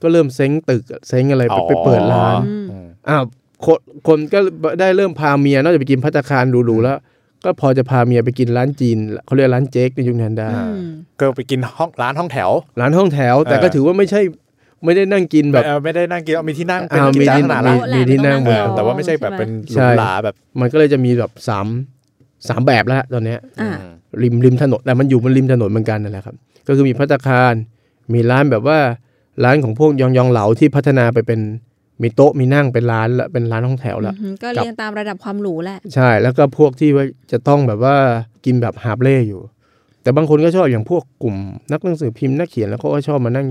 ก็เริ่มเซ้งตึกเซ้งอะไรไปไปเปิดร้านอืมอืมอ้าวคนคนก็ได้เริ่มพาเมียนอกจากไปกินพัตตาคารหรูๆแล้ว ก็พอจะพาเมียไปกินร้านจีนเขาเรียกร้านเจ๊กในยุคนั้นได้อืมก็ไปกินห้องร้านห้องแถว ร้านห้องแถว แต่เออก็ถือว่าไม่ใช่ไม่ได้นั่งกินแบบเออไม่ได้นั่งกินเอามีที่นั่งเป็นอ่ากิจมีที่ขนาดมีละโต๊ะแหละมีที่นั่งไม่เอต้อรแต่ว่าไม่ใช่แบบเป็นหรูใช่หราแบบ มันก็เลยจะมีแบบสาม สามแบบแล้วตอนเนี้ยอ่าริมริมถนนแต่มันอยู่บนริมถนนเหมือนกันนั่นแหละครับ ก็คือมีพัตตาคารมีร้านแบบว่าร้านของพวกยองยองเหลาที่พัฒนาไปเป็นมีโต๊ะมีนั่งเป็นร้านละเป็นร้านห้องแถวละอืมก็เรียงตามระดับความหรูแหละใช่แล้วก็พวกที่ว่าจะต้องแบบว่ากินแบบหาบเล่อยู่ แต่บางคนก็ชอบอย่างพวกกลุ่ม นักหนังสือพิมพ์นักเขียนแล้วเขาก็ชอบมานั่ง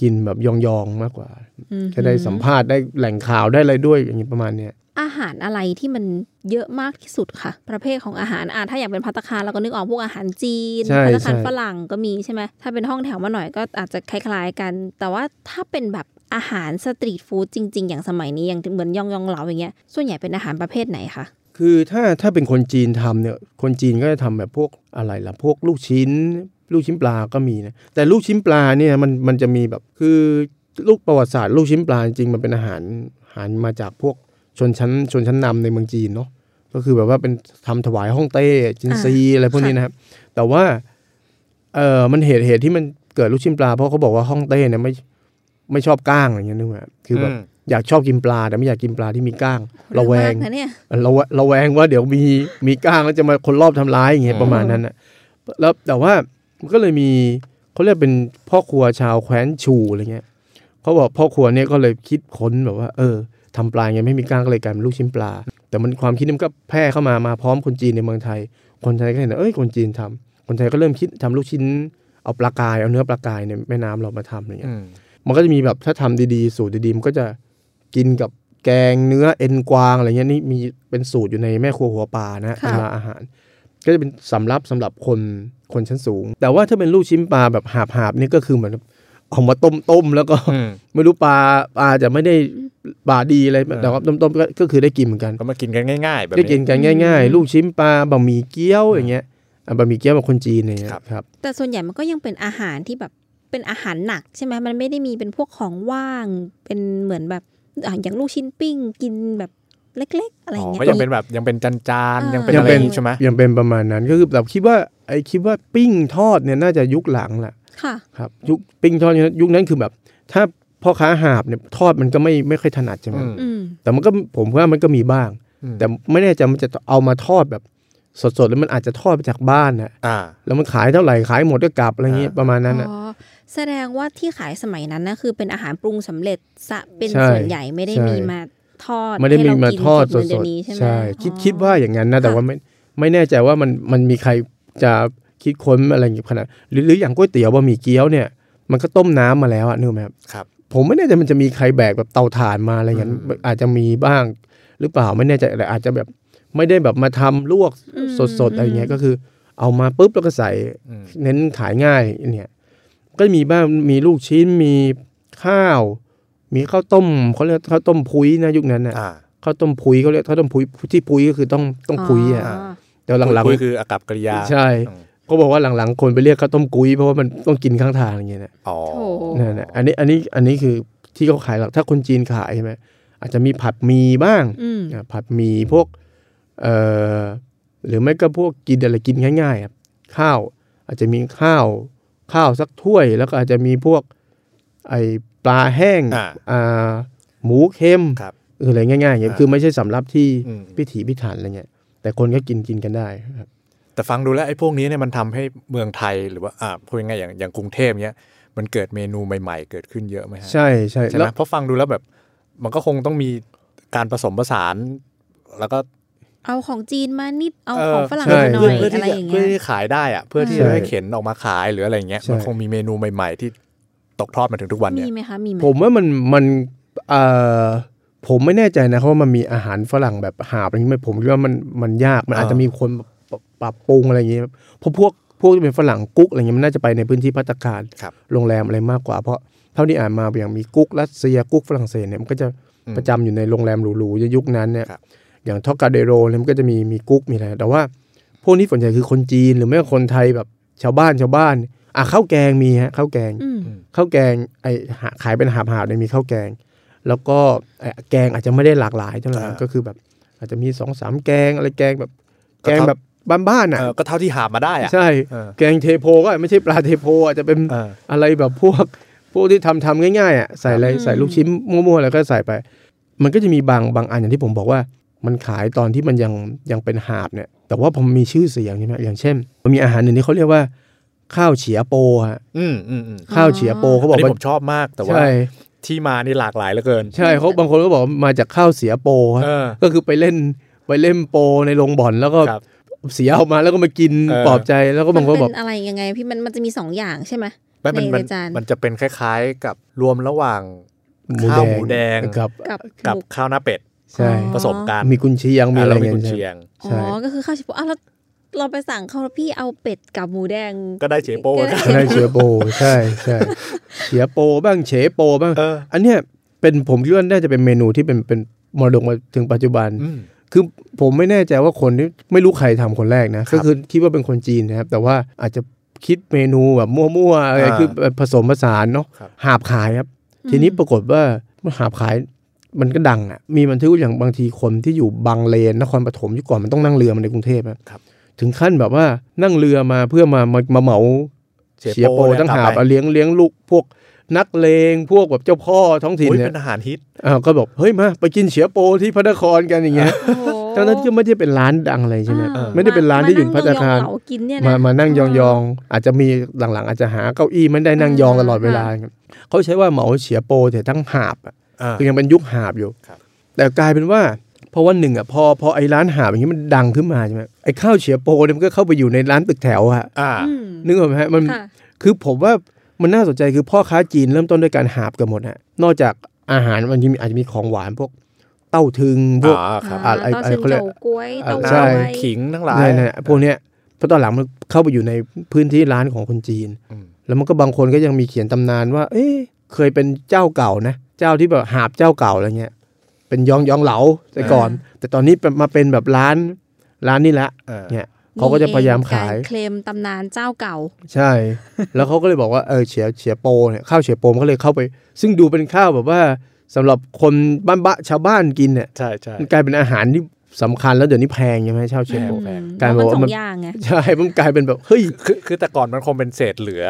กินแบบยองๆมากกว่าอืมจะได้สัมภาษณ์ได้แหล่งข่าวได้อะไรด้วยอย่างนี้ประมาณเนี้ย อาหารอะไรที่มันเยอะมากที่สุดค่ะ ประเภทของอาหารอ่าถ้าอยากเป็นพัตตาคารเราก็นึกออกพวกอาหารจีนใช่พัตตาคารใช่ฝรั่งก็มีใช่ไหมถ้าเป็นห้องแถวมาหน่อยก็อาจจะคล้ายๆกัน แต่ว่าถ้าเป็นแบบอาหารสตรีทฟู้ดจริง ๆ อย่างสมัยนี้อย่างเหมือนยองยองเหลาอย่างเงี้ยส่วนใหญ่เป็นอาหารประเภทไหนคะคือถ้าถ้าเป็นคนจีนทำเนี่ยคนจีนก็จะทำแบบพวกอะไรล่ะพวกลูกชิ้น ลูกชิ้นปลาก็มีนะแต่ลูกชิ้นปลาเนี่ยมันมันจะมีแบบคือลูกประวัติศาสตร์ลูกชิ้นปลาจริงๆมันเป็นอาหารอาหารมาจากพวก ชนชั้นชนชั้นนำในเมืองจีนเนาะก็คือแบบว่าเป็นทำถวายฮ่องเต้จินซีอะไรพวกนี้นะครับ แต่ว่าเออมันเหตุเหตุที่มันเกิดลูกชิ้นปลาเพราะเขาบอกว่าฮ่องเต้เนี่ยไม่ไม่ชอบก้างอะไรเงี้ยนึกว่าคือแบบอืมอยากชอบกินปลาแต่ไม่อยากกินปลาที่มีก้างระแวงเรื่องมากนะเนี่ยเราเราแวงว่าเดี๋ยวมีมีก้างแล้วจะมาคนรอบทำร้ายอย่างเงี้ยอืมประมาณนั้นนะแล้วแต่ว่ามันก็เลยมีเขาเรียกเป็นพ่อครัวชาวแคว้นชูอะไรเงี้ยเขาบอกพ่อครัวเนี่ยก็เลยคิดค้นแบบว่า เออ ทำปลาไงไม่มีก้างก็เลยกลายเป็นลูกชิ้นปลา แต่มันความคิดนี้มันก็แพร่เข้ามามาพร้อมคนจีนในเมืองไทย คนไทยก็เห็นว่าเอ้ยคนจีนทำคนไทยก็เริ่มคิดทำลูกชิ้นเอาปลากายเอาเนื้อปลากายในแม่น้ำเรามาทำอะไรเงี้ยอืมมันก็จะมีแบบถ้าทำดีๆ สูตรดีๆมันก็จะกินกับแกงเนื้อเอ็นกวางอะไรเงี้ยนี่มีเป็นสูตรอยู่ในแม่ครัวหัวปลานะค่ะเวลาอาหาร ก็จะเป็นสำรับสำหรับคนคนชั้นสูง แต่ว่าถ้าเป็นลูกชิ้นปลาแบบหาบหาบๆนี่ก็คือเหมือน เอามาต้มต้มๆแล้วก็อืมไม่รู้ปลาปลาจะไม่ได้ปลาดีอะไรแต่ว่าต้มต้มๆก็ก็คือได้กินเหมือนกัน ก็มากินกันง่ายๆแบบได้กินนี้กันง่าย ๆ ลูกชิ้นปลาบะหมี่เกี๊ยวอย่างเงี้ยอะบะหมี่เกี๊ยวแบบคนจีนอย่างเงี้ยครับครับ แต่ส่วนใหญ่มันก็ยังเป็นอาหารที่แบบเป็นอาหารหนักใช่ไหมมันไม่ได้มีเป็นพวกของว่างเป็นเหมือนแบบอะอย่างลูกชิ้นปิ้งกินแบบเล็ก ๆ อะไรอ๋อเงี้ยก็ยังเป็นแบบยังเป็นจานจานๆอ่ายัยังเป็นยัอะงไรเป็นอย่างงี้ใช่ไหมยังเป็นประมาณนั้นก็คือแบบคิดว่าไอ้คิดว่าปิ้งทอดเนี่ยน่าจะยุคหลังแหละ ค่ะครับยุคปิ้งทอดเนี่ยยุคนั้นคือแบบ ถ้าพ่อค้าหาบเนี่ยทอดมันก็ไม่ไม่ค่อยถนัดใช่ไหมอืมอืมแต่มันก็ผมว่ามันก็มีบ้างอืมแต่ไม่แน่ใจมันจะเอามาทอดแบบสดๆแล้วมันอาจจะทอดมาจากบ้านนะอ่าแล้วมันขายเท่าไหร่ขายหมดก็กลับอะไรเงี้ยอ่าประมาณนั้นนะอ๋อแสดงว่าที่ขายสมัยนั้นนะคือเป็นอาหารปรุงสำเร็จสะเป็นใช่ส่วนใหญ่ไม่ได้ใช่มีมาทอดไม่ได้มีให้เรมากินทอดสเหมืนเดี๋ยดวนี้ใช่ไหมๆใช่คิดอ๋อคิดว่าอย่างนั้นนะแต่ค่ะว่าไม่ไม่แน่ใจว่ามันมันมีใครจะ คิดค้นอะไรอย่างเงี้ยขนาดหรือหรืออย่างก๋วยเตี๋ยวบะหมี่เกี๊ยวเนี่ย มันก็ต้มน้ำมาแล้วอะนึกไหมครับครับ ผมไม่แน่ใจมันจะมีใครแบกแบบเตาถ่านมาอะไรอย่างเงี้ยอืมอาจจะมีบ้าง หรือเปล่าไม่แน่ใจแต่อาจจะแบบไม่ได้แบบมาทำลวกอืมสดๆอะไรเงี้ยก็คือ เอามาปุ๊บแล้วก็ใส่อืมเน้นขายง่ายเนี่ยก็มีบ้างมีลูกชิ้นมีข้าว มีข้าวต้มเขาเรียกข้าวต้มพุ้ยนะยุคนั้นน่ะอ่าข้าวต้มพุ้ยเขาเรียกข้าวต้มพุ้ยที่พุ้ยก็คือต้องต้องพุ้ยอะอ๋อแต่หลังคุยคืออากับกริยาๆใช่ อืมเขาบอกว่าหลังๆ คนไปเรียกข้าวต้มกุ้ยเพราะว่ามันต้องกินข้างทางอย่างเงี้ยนะอ๋อโถนั่นแหละอันนี้อันนี้อันนี้คือที่เขาขายหลักถ้าคนจีนขายใช่ไหมอาจจะมีผัดหมีบ้างอืมอะผัดหมีพวกเอ่อหรือไม่ก็พวกกินอะไรกินง่ายๆครับข้าวอาจจะมีข้าวข้าวสักถ้วย แล้วก็อาจจะมีพวก ไอปลาแห้งอ่าอ่าหมูเค็มครับเอออะไรง่ายๆอย่างเงี้ยอ่าคือไม่ใช่สำรับที่อืมพิถีพิถันอะไรเงี้ยแต่คนก็กินกินกันได้ครับ แต่ฟังดูแล้วไอ้พวกนี้เนี่ยมันทำให้เมืองไทยหรือว่าอ่าพูดง่ายๆอย่างอย่างกรุงเทพเนี้ยมันเกิดเมนูใหม่ๆ เกิดขึ้นเยอะไหมฮะใช่ใช่ใช่ไหแล้มวเพราะฟังดูแล้วแบบ มันก็คงต้องมีการผสมผสาน แล้วก็เอาของจีนมานิดเอาเของฝรั่งใช่มาหน่เพื่อยเพื่ออะที่ไรจะอย่างเพื่เงี้อยที่ขายได้อะเพื่อที่ใช่จะให้เข็นออกมาขายหรืออะไรเงี้ยใช่มันคงมีเมนูใหม่ๆ ที่ตกทอดมาถึงทุกวันมีเนี่ยไหมคะมีไหมผมว่ามันมันเอ่อผมไม่แน่ใจนะว่ามันมีอาหารฝรั่งแบบหาบอะไรอย่างเงี้ยผมคิดว่ามันมันยากมันอาจจะมีคน ปรับปรับปรุงอะไรอย่างเงี้ยเพราะพวกพวกที่เป็นฝรั่งกุ๊กอะไรเงี้ยมันน่าจะไปในพื้นที่พัตตาคารครับโรงแรมอะไรมากกว่า เพราะเท่าที่อ่านมาอย่างมีกุ๊กรัสเซียกุ๊กฝรั่งเศสเนี่ยมันก็จะอืมประจำอยู่ในโรงแรมหรูๆในยุคนั้นเนี่ยครับอย่างทอกกาเดโรเนี่ยมันก็จะมีมีกุ๊กมีอะไรแต่ว่าพวกนี้ส่วนใหญ่คือคนจีนหรือไม่ก็คนไทยแบบชาวบ้านชาวบ้านอะข้าวแกงมีฮะข้าวแกงอืมข้าวแกงไอหาขายเป็นหาบหาบๆเนี่ยมีข้าวแกง แล้วก็ไอ้แกงอาจจะไม่ได้หลากหลายเท่าไหร่อ่าก็คือแบบ อาจจะมีสองสามแกงอะไรแกงแบบก็แกงเท่าแบบ บ้านๆอะเออก็เท่าที่หาบมาได้อะใช่เออแกงเทโพก็ไม่ใช่ปลาเทโพอาจจะเป็นเอออะไรแบบพวกพวกที่ทำทำง่ายๆอะใส่อะไรอืมใส่ลูกชิ้นมั่วๆแล้วก็ใส่ไป มันก็จะมีบางบางอันอย่างที่ผมบอกว่า มันขายตอนที่มันยังยังเป็นหาบเนี่ยแต่ว่าผมมีชื่อเสียงใช่ไหมอย่างเช่นมันมีอาหารหนึ่งที่เขาเรียกว่า ข้าวเฉียโปฮะอืมอืมอืมข้าวเฉียโปเขาบอัอนกนี้ว่าผมชอบมากแต่ว่าใช่ที่มานี่หลากหลายเหลือเกิน ใช่เขาบางคนก็บอกว่ามาจากข้าวเสียโปฮะเออก็คือไปเล่นไปเล่นโปในโรงบ่อนแล้วก็ครับ เสียออกมาแล้วก็มากินเออปลอบใจแล้วก็มับานงคนเป็บอกนอะไรยังไงพี่มันมันจะมีสองอย่างใช่ไหมไม่มันในมันในจานมันจะเป็นคล้ายๆกับรวมระหว่างหมูข้าวแดงหมูแดงกับกับกับหมูข้าวหน้าเป็ดใช่อ๋อผสมกันมีกุนเชียงมีอะอะไรแล้วมีเงี้กุนยเชียงอ๋ใช่อก็คือข้าวชิโปอ้าวแล้วเราไปสั่งเขาแล้วพี่เอาเป็ดกับหมูแดง ก็ได้เฉโป้ก็กันใช่เชียโปใช่ใช่เชียโปบ้างเฉโปบ้างเอออันเนี้ยเป็นผมคิดว่าน่าจะเป็นเมนูที่เป็นเป็นมรดกมาถึงปัจจุบันอืม คือผมไม่แน่ใจว่าคนที่ไม่รู้ใครทำคนแรกนะครัก็บคือคิดว่าเป็นคนจีนนะครับ แต่ว่าอาจจะคิดเมนูแบบมั่วๆอะไรอ่าคือผสมผสานเนาะครับหาบขายครับ ทีนี้ปรากฏว่าหาบขายมันก็ดังอะ มีบันทึกอย่างบางทีคนที่อยู่บางเลนนครปฐมยุคก่อนมันต้องนั่งเรือมาในกรุงเทพอะครับ ถึงขั้นแบบว่านั่งเรือมาเพื่อมามามาเหมาเฉียเชียโปโป้เนี่ยตั้งหาบกลับไปเอาเลี้ยงเลี้ยงลูกพวก นักเลงพวกแบบเจ้าพ่อท้องถิ่นโอ้ยเนี่เป็ยนอาหารฮิตอ่าก็บอกเฮ้ยมาไปกินเชียโปที่พระนครกันอย่างเงี้ยโอ้โหทั้งนั้นที่ไม่ได้เป็นร้านดังอะไรใช่ไหมอ่าไม่ได้เป็นร้านที่อยู่พัตตาคารมนั่งยองๆเหลกินเนี่ยนะมามานั่งยองๆอาจจะมีหลังๆ อาจจะหาเก้าอี้ไม่ได้นั่งยองตลอดเวลาเขาใช้ว่าเหมาเฉียโปแต่ทั้งหาบอะอ่าคือยังเป็นยุคหาบอยู่ครับแต่กลายเป็นว่าเพราะว่าหนึ่งอะพอพอไอ้ร้านหาบอย่างนี้มันดังขึ้นมาใช่ไหมไอ้ข้าวเฉียโปเนี่ยมันก็เข้าไปอยู่ในร้านตึกแถวอะอ่าอืมนึกออกไหมฮะมันค่ะคือผมว่า มันน่าสนใจคือพ่อค้าจีนเริ่มต้นด้วยการหาบกันหมดฮะนอกจากอาหารมันจะมีอาจจะมีของหวานพวกเต้าถึงพวกอ่าครับอะไรต้อะไรชิงเขาเรียกเฉากล้วยอ่าเต้าใช่หวยขิงทั้งหลายนี่นๆพวกเนี้ยเพราะตอนหลังมันเข้าไปอยู่ในพื้นที่ร้านของคนจีนอืมแล้วมันก็บางคนก็ยังมีเขียนตำนานว่า เอ๊ะเคยเป็นเจ้าเก่านะ เจ้าที่แบบหาบเจ้าเก่าอะไรเงี้ย เป็นยองยองเหลาแต่ก่อน แต่ตอนนี้เป็นมาเป็นแบบร้านร้านนี่ละเออเนี่ย เขาก็จะพยายามขายรเคลมตำนานเจ้าเก่า ใช่ แล้วเขาก็เลยบอกว่าเออเฉียเฉียโปเนี่ยข้าวเฉียโปมันก็เลยเข้าไป ซึ่งดูเป็นข้าวแบบว่าสำหรับคนบ้านบะชาวบ้านกินเนี่ยใช่ใช่มันกลายเป็นอาหารที่สำคัญแล้วเดี๋ยวนี้แพงใช่ไหมข้าวเฉียโปแพงอืมกลายเพเป็นราะมันสอว่ามันงอย่างไงใช่มันกลายเป็นแบบเฮ้ยคือคือแต่ก่อนมันคงเป็นเศษเหลือ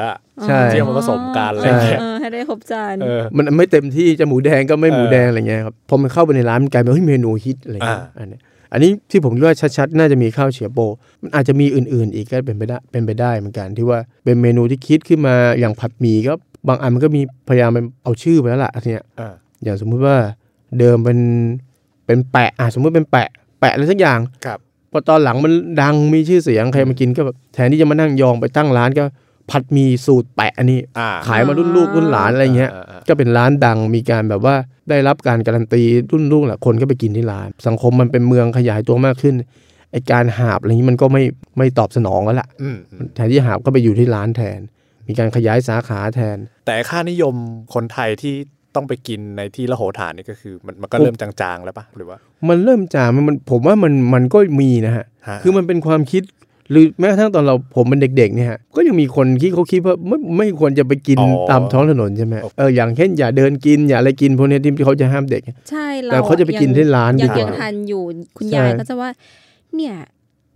ใช่ที่เอามาผสมกันอะไรเงี้ยเออให้ได้ครบจานเออมันไม่เต็มที่จะหมูแดงก็ไม่เออหมูแดงอะไรเงี้ยครับพอมันเข้าไปในร้านมันกลายเป็นเฮ้ยเมนูฮิตอะไรเงี้ยอ่าอันเนี้ย อันนี้ที่ผมคิดว่าชัดๆ น่าจะมีข้าวเฉียโป มันอาจจะมีอื่นๆ อีกก็เป็นไปได้เป็นไปได้เหมือนกันที่ว่าเป็นเมนูที่คิดขึ้นมาอย่างผัดหมี่ก็บางอันมันก็มีพยายามเอาชื่อไปแล้วล่ะอันเนี้ยอ่าอย่างสมมุติว่าเดิมเป็นเป็นแปะอะสมมุติเป็นแปะแปะอะไรสักอย่างครับพอตอนหลังมันดังมีชื่อเสียงใครมากินก็แบบแทนที่จะมานั่งยองไปตั้งร้านก็ ผัดหมีสูตรแปะอันนี้อ่าขายมารุ่นลูกรุ่นหลานอะไรเงี้ยาาก็เป็นร้านดังมีการแบบว่าได้รับการการันตีรุ่นลูกแหละคนก็ไปกินที่ร้าน สังคมมันเป็นเมืองขยายตัวมากขึ้นไอการหาบอะไรนี้มันก็ไม่ไม่ตอบสนองแล้วล่ะอืมอืมแทนที่หาบก็ไปอยู่ที่ร้านแทน มีการขยายสาขาแทน แต่ค่านิยมคนไทยที่ต้องไปกินในที่ละโหฐานนี่ก็คือมันมันก็เริ่มจางๆแล้วปะหรือว่า มันเริ่มจางมันมันผมว่ามันมันก็มีนะฮะฮะคือมันเป็นความคิด หรือแม้กระทั่งตอนเราผมเป็นเด็กๆเนี่ยฮะก็ยังมีคนที่เขาคิดว่าไม่ไม่ควรจะไปกินอ๋อตามท้องถนนใช่ไหมเอออย่างเช่นอย่าเดินกินอย่าอะไรกินพวกเนี้ยที่เขาจะห้ามเด็ก ใช่เราแต่เขาจะไปกินที่ร้านยังดีกว่ายังทันอยู่คุณใช่ยายก็จะว่า เนี่ย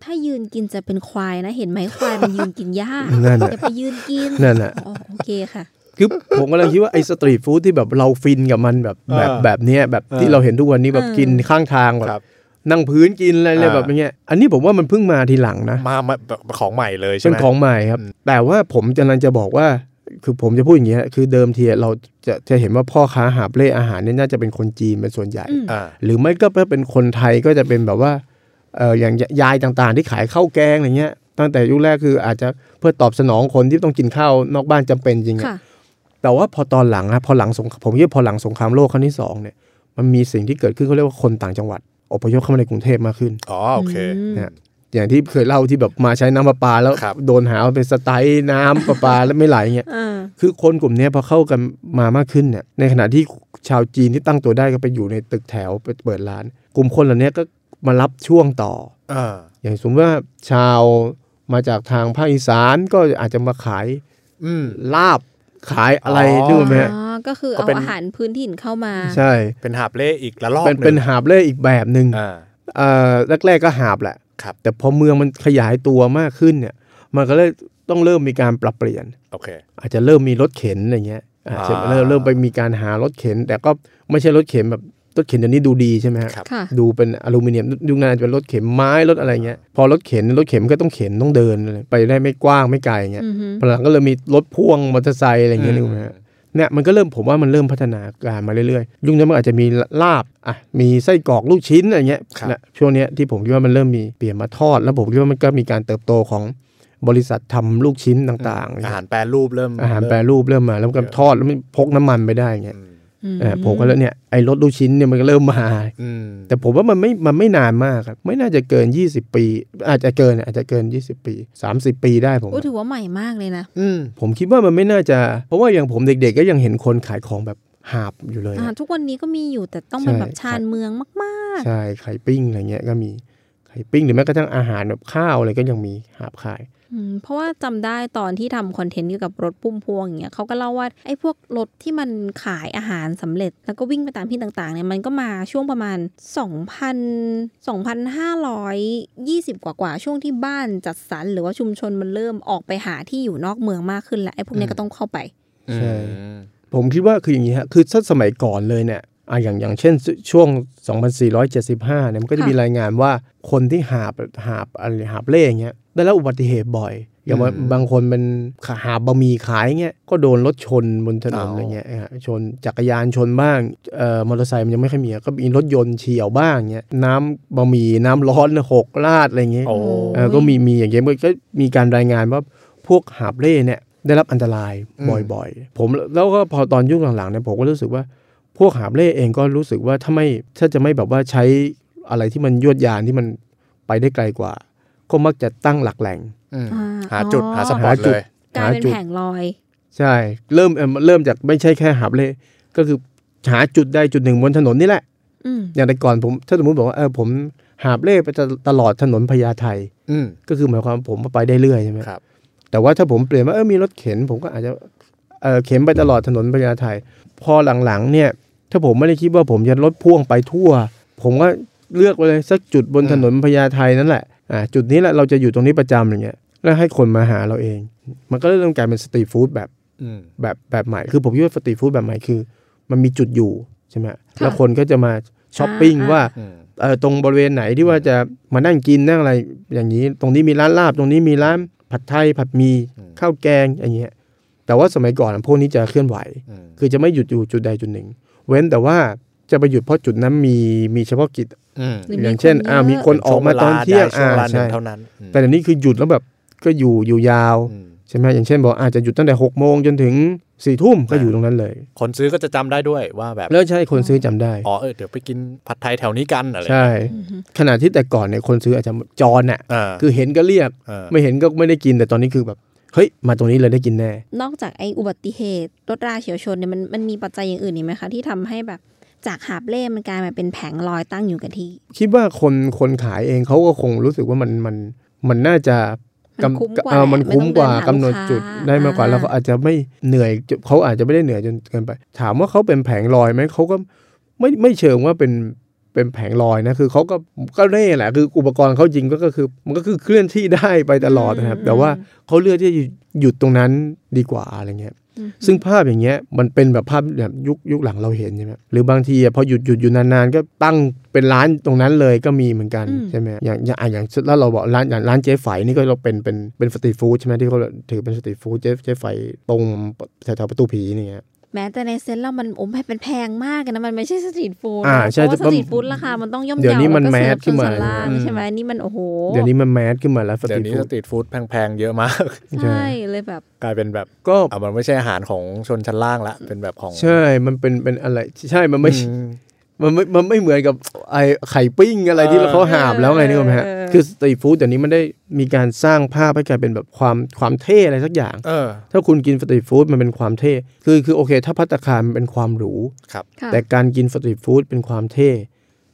ถ้ายืนกินจะเป็นควายนะเห็นไหมควายมันยืนกินหญ้านั่นน่ะอย่าไปยืนกินนั่นน่ะอ๋อโอเคค่ะคือผมกำลังคิดว่าไอ้สตรีทฟู้ดที่แบบเราฟินกับมันแบบแบบเออแบบเนี้ยแบบที่เออเราเห็นทุกวันนี้แบบเออกินข้างทางแบครับบ นั่งพื้นกินอะไรเลยอ่าแบบเนี้ย อันนี้ผมว่ามันเพิ่งมาทีหลังนะ มามาแบบของใหม่เลยใช่เป็นไหมของใหม่ครับอืมแต่ว่าผมกำลังจะบอกว่า คือผมจะพูดอย่างเงี้ย คือเดิมทีเราจะจะเห็นว่าพ่อค้าหาบเล่อาหารเนี่ยน่าจะเป็นคนจีนเป็นส่วนใหญ่อืมอ่าหรือไม่ก็เป็นคนไทยก็จะเป็นแบบว่าเอออย่างยายต่างๆ ที่ขายข้าวแกงอะไรเงี้ย ตั้งแต่ยุคแรกคืออาจจะเพื่อตอบสนองคนที่ต้องกินข้าวนอกบ้านจำเป็นจริงอะค่ะแต่ว่าพอตอนหลังอะพอหลังสงผมคิดว่าพอหลังสงครามโลกครั้งที่สองเนี่ยมันมีสิ่งที่เกิดขึ้นเขาเรียกว่าคนต่างจังหวัด อพยพเข้ามาในกรุงเทพมากขึ้นอ๋อโอเคมเนี่ยอย่างที่เคยเล่าที่แบบมาใช้น้ำประปาแล้วครับโดนหาว่าเป็นสไตล์น้ำประปาแล้วไม่ไหลเงี้ยอ่าคือคนกลุ่มเนี้ยพอเข้ากันมามากขึ้นเนี่ยในขณะที่ชาวจีนที่ตั้งตัวได้ก็ไปอยู่ในตึกแถวไปเปิดร้าน กลุ่มคนเหล่านี้ก็มารับช่วงต่ออ่าอย่างสมมติว่าชาวมาจากทางภาคอีสานก็อาจจะมาขายอืมลาบ ขายอะไรอ๋อนึกออกไหมฮะอ๋อก็คือก็เอาเป็นอาหารพื้นถิ่นเข้ามา ใช่ เป็นหาบเล่อีกละลอกเป็นหงเป็นหาบเล่อีกแบบหนึ่งอ่าเอ่อแรกๆก็หาบแหละครับแต่พอเมืองมันขยายตัวมากขึ้นเนี่ย มันก็เลยต้องเริ่มมีการปรับเปลี่ยนโอเคอาจจะเริ่มมีรถเข็นอะไรเงี้ยอาจจะอ่าเริ่มเริ่มไปมีการหารถเข็น แต่ก็ไม่ใช่รถเข็นแบบ รถเข็นเดี๋ยวนี้ดูดีใช่ไหมฮะครับค่ะดูเป็นอลูมิเนียมยุคนั้นอาจจะเป็นรถเข็นไม้รถอะไรเงี้ยพอรถเข็นรถเข็นมันก็ต้องเข็นต้องเดินอะไรไปได้ไม่กว้างไม่ไกลเงี้ยอือฮึพอหลังก็เลยมีรถพ่วงมอเตอร์ไซค์อะไรเงี้ยอืมนึกออกไหมฮะเนี่ยมันก็เริ่มผมว่ามันเริ่มพัฒนาการมาเรื่อยๆ ยุคนั้นมันอาจจะมีลาบอะมีไส้กรอกลูกชิ้นอะไรเงี้ยครับนะช่วงเนี้ยที่ผมคิดว่ามันเริ่มมีเปลี่ยนมาทอด แล้วผมคิดว่ามันก็มีการเติบโตของบริษัททำลูกชิ้นต่างๆอะไรอาเงี้ยหารแปรรูปเริ่มอาหารแปรรูปเริ่มมา แล้วมันก็ทอดแล้วมันพกน้ำมันไปได้เงี้ยอืมอืมเออ ผมก็แล้วเนี่ยไอ้รถลูกชิ้นเนี่ยมันก็เริ่มมาอืมแต่ผมว่ามันไม่มันไม่นานมากครับไม่น่าจะเกิน 20 ปี อาจจะเกินอาจจะเกิน 20 ปี 30 ปีได้ผมโอ้ถือว่าใหม่มากเลยนะอืมผมคิดว่ามันไม่น่าจะ เพราะว่าอย่างผมเด็กๆ ก็ยังเห็นคนขายของแบบหาบอยู่เลยอ่าอะทุกวันนี้ก็มีอยู่แต่ต้องเป็นใช่แบบชานเมืองมากใช่ไข่ปิ้งอะไรเงี้ยก็มีไข่ปิ้งหรือแม้กระทั่งอาหารแบบข้าวอะไรก็ยังมีหาบขายๆอืม เพราะว่าจำได้ตอนที่ทำคอนเทนต์เกี่ยวกับรถพุ่มพวงอย่างเงี้ยเขาก็เล่าว่าไอ้พวกรถที่มันขายอาหารสำเร็จ แล้วก็วิ่งไปตามที่ต่างๆเนี่ยมันก็มาช่วงประมาณ 2,000 2,520 กว่ากว่าๆช่วงที่บ้านจัดสรรหรือว่าชุมชนมันเริ่มออกไปหาที่อยู่นอกเมืองมากขึ้นแล้วไอ้พวกเนี้ยก็ต้องเข้าไปใช่ผมคิดว่าคืออย่างนี้ฮะคือถ้าสมัยก่อนเลยเนี่ยอะอย่างอย่างเช่นช่วง 2475เนี่ยมันก็จะค่ะมีรายงานว่าคนที่หาบหาบอะไรหาบเล่อย่างเงี้ยได้รับอุบัติเหตุบ่อย อย่างว่าอืมบางคนเป็นหาบบะหมี่ขายเงี้ยก็โดนรถชนบนถนนอ๋อออะไรเงี้ยฮะชนจักรยานชนบ้างเอ่อมอเตอร์ไซค์มันยังไม่ค่อยมีก็มีรถยนต์เฉียวบ้างเงี้ยน้ำบะหมี่น้ำร้อนหกลาดอะไรเงี้ยโอ้เออก็มีมีอย่างเงี้ยมันก็มีการรายงานว่าพวกหาบเล่เนี่ยได้รับอันตรายอืมบ่อยๆ ผมแล้วก็พอตอนยุคหลังๆเนี่ยผมก็รู้สึกว่าพวกหาบเล่เองก็รู้สึกว่าถ้าไม่ถ้าจะไม่แบบว่าใช้อะไรที่มันยวดยานที่มันไปได้ไกลกว่า ก็มักจะตั้งหลักแหล่งอืมอ่าหาจุดอ๋อหาสปอตหาจุเลดยกลายเป็นหาจุดแผงลอย ใช่ เริ่มเอ่อเริ่มจากไม่ใช่แค่หาบเล่ก็คือหาจุดใดจุดหนึ่งบนถนนนี่แหละอืมอย่างแต่ก่อนผมถ้าสมมติบอกว่าเออผมหาบเล่ไปตลอดถนนพญาไทอืมก็คือหมายความผมไปได้เรื่อยใช่ไหมครับแต่ว่าถ้าผมเปลี่ยนว่าเออมีรถเข็น ผมก็อาจจะเออเข็นไปตลอดถนนพญาไทพอหลังๆเนี่ย ถ้าผมไม่ได้คิดว่าผมจะรถพ่วงไปทั่ว ผมก็เลือกไปเลยสักจุดบนถนนพญาไทนั่นแหละอ่า จุดนี้แหละเราจะอยู่ตรงนี้ประจำอย่างเงี้ยแล้วให้คนมาหาเราเอง มันก็เริ่มกลายเป็นสตรีทฟู้ดแบบอืมแบบแบบใหม่ คือผมคิดว่าสตรีทฟู้ดแบบใหม่คือ มันมีจุดอยู่ใช่ไหมแล้วคนก็จะมาช้อปปิ้งอ่าว่าอืมเออตรงบริเวณไหนที่ว่าจะมานั่งกินนั่งอะไรอย่างนี้ ตรงนี้มีร้านลาบ ตรงนี้มีร้านผัดไทยผัดหมีข้าวแกงอย่างเงี้ยแต่ว่าสมัยก่อนพวกนี้จะเคลื่อนไหวอืมคือจะไม่หยุดอยู่จุดใดจุดหนึ่ง เว้นแต่ว่าจะไปหยุดเพราะจุดนั้นมีมีเฉพาะกิจ อืมหรืออมีย่างเช่นคนเยอะอ่ามีคนออกมาตอนเที่ยงช่วอ่าเวลาใดช่วงเวลาหนึ่ใช่งเท่านั้นอืมแต่เดี๋ยวนี้คือหยุดแล้วแบบก็อยู่อยู่ยาวอืมใช่ไหมอย่างเช่นบอกอาจจะหยุดตั้งแต่หกโมงจนถึงสี่ทุ่มก็อยู่ตรงนั้นเลย คนซื้อก็จะจำได้ด้วยว่าแบบแล้วใช่คนซื้อจำได้อ๋อเออเดี๋ยวไปกินผัดไทยแถวนี้กันอะไรใช่ขณะที่แต่ก่อนเนี่ยคนซื้ออาจจะจรน่ะอ่าคือเห็นก็เรียกเออไม่เห็นก็ไม่ได้กินแต่ตอนนี้คือแบบเฮ้ย มาตรงนี้เลยได้กินแน่ นอกจากไอ้อุบัติเหตุรถราเฉียวชนเนี่ยมันมันมีปัจจัยอย่างอื่นอีกไหมคะ ที่ทำให้แบบ จากหาบเล่มันกลายมาเป็นแผงลอยตั้งอยู่กับที่ คิดว่าคนคนขายเองเขาก็คงรู้สึกว่ามันมันมันน่าจะมันคุ้มกว่าเออมันไม่คุ้มต้องกว่าเดินหากำหนดลูกค้าจุดได้มากกว่าอ่าแล้วเขาอาจจะไม่เหนื่อยเขาอาจจะไม่ได้เหนื่อยจนเกินไป ถามว่าเขาเป็นแผงลอยไหมเขาก็ไม่ไม่เชิงว่าเป็นเป็นแผงลอยนะคือเขาก็ก็เร่แหละคืออุปกรณ์เขาจริงก็ก็คือ มันก็คือเคลื่อนที่ได้ไปตลอดนะครับ แต่ว่าเขาเลือกที่จะหยุดตรงนั้นดีกว่าอะไรเงี้ยอืม ซึ่งภาพอย่างเงี้ยมันเป็นแบบภาพแบบยุคยุคหลังเราเห็นใช่ไหมหรือบางทีอะพอหยุดหยุดอยู่นานๆ ก็ตั้งเป็นร้านตรงนั้นเลยก็มีเหมือนกันอืมใช่ไหมอย่างอย่างอะอย่างแล้วเราบอกร้านอย่างร้านเจ๊ไฝนี่ก็เราเป็นเป็นเป็นสตรีทฟู้ดใช่ไหมที่เขาถือเป็นสตรีทฟู้ดเจ๊เจ๊ไฝตรงแถวๆประตูผีนี่เงี้ย แม้แต่ในเซนส์เรามันโอ้มให้เป็นแพงมากเลยนะมันไม่ใช่สตรีทฟู้ดอ่านะใช่เพราะว่าสแต่ว่าตรีทฟู้ดราคามันต้องย่อมเดี๋ยวนี้เยามันแล้วก็แมสเสิร์ฟขึ้นมาส่วนล่างอืมใช่ไหมนี่มันโอ้โหเดี๋ยวนี้มันแมสขึ้นมาแล้วสตเดี๋ยรีวทนี้ฟู้สดตรีทฟู้ดแพงๆเยอะมากใช่เลยแบบ กลายเป็นแบบก็อ่ามันไม่ใช่อาหารของชนชั้นล่างละเป็นแบบของใช่มันเป็นเป็นอะไรใช่มันไม่อืมมันไม่มันไม่เหมือนกับไอไข่ปิ้งอะไรที่เออเขาหาบแล้วไงนึกออกไหมฮะเออ คือสตรีทฟู้ดเดี๋ยวนี้มันได้มีการสร้างภาพให้กลายเป็นแบบความความเท่อะไรสักอย่าง เออ ถ้าคุณกินสตรีทฟู้ดมันเป็นความเท่ คือคือโอเค ถ้าพัตตาคารมันเป็นความหรู ครับค่ะแต่การกินสตรีทฟู้ดเป็นความเท่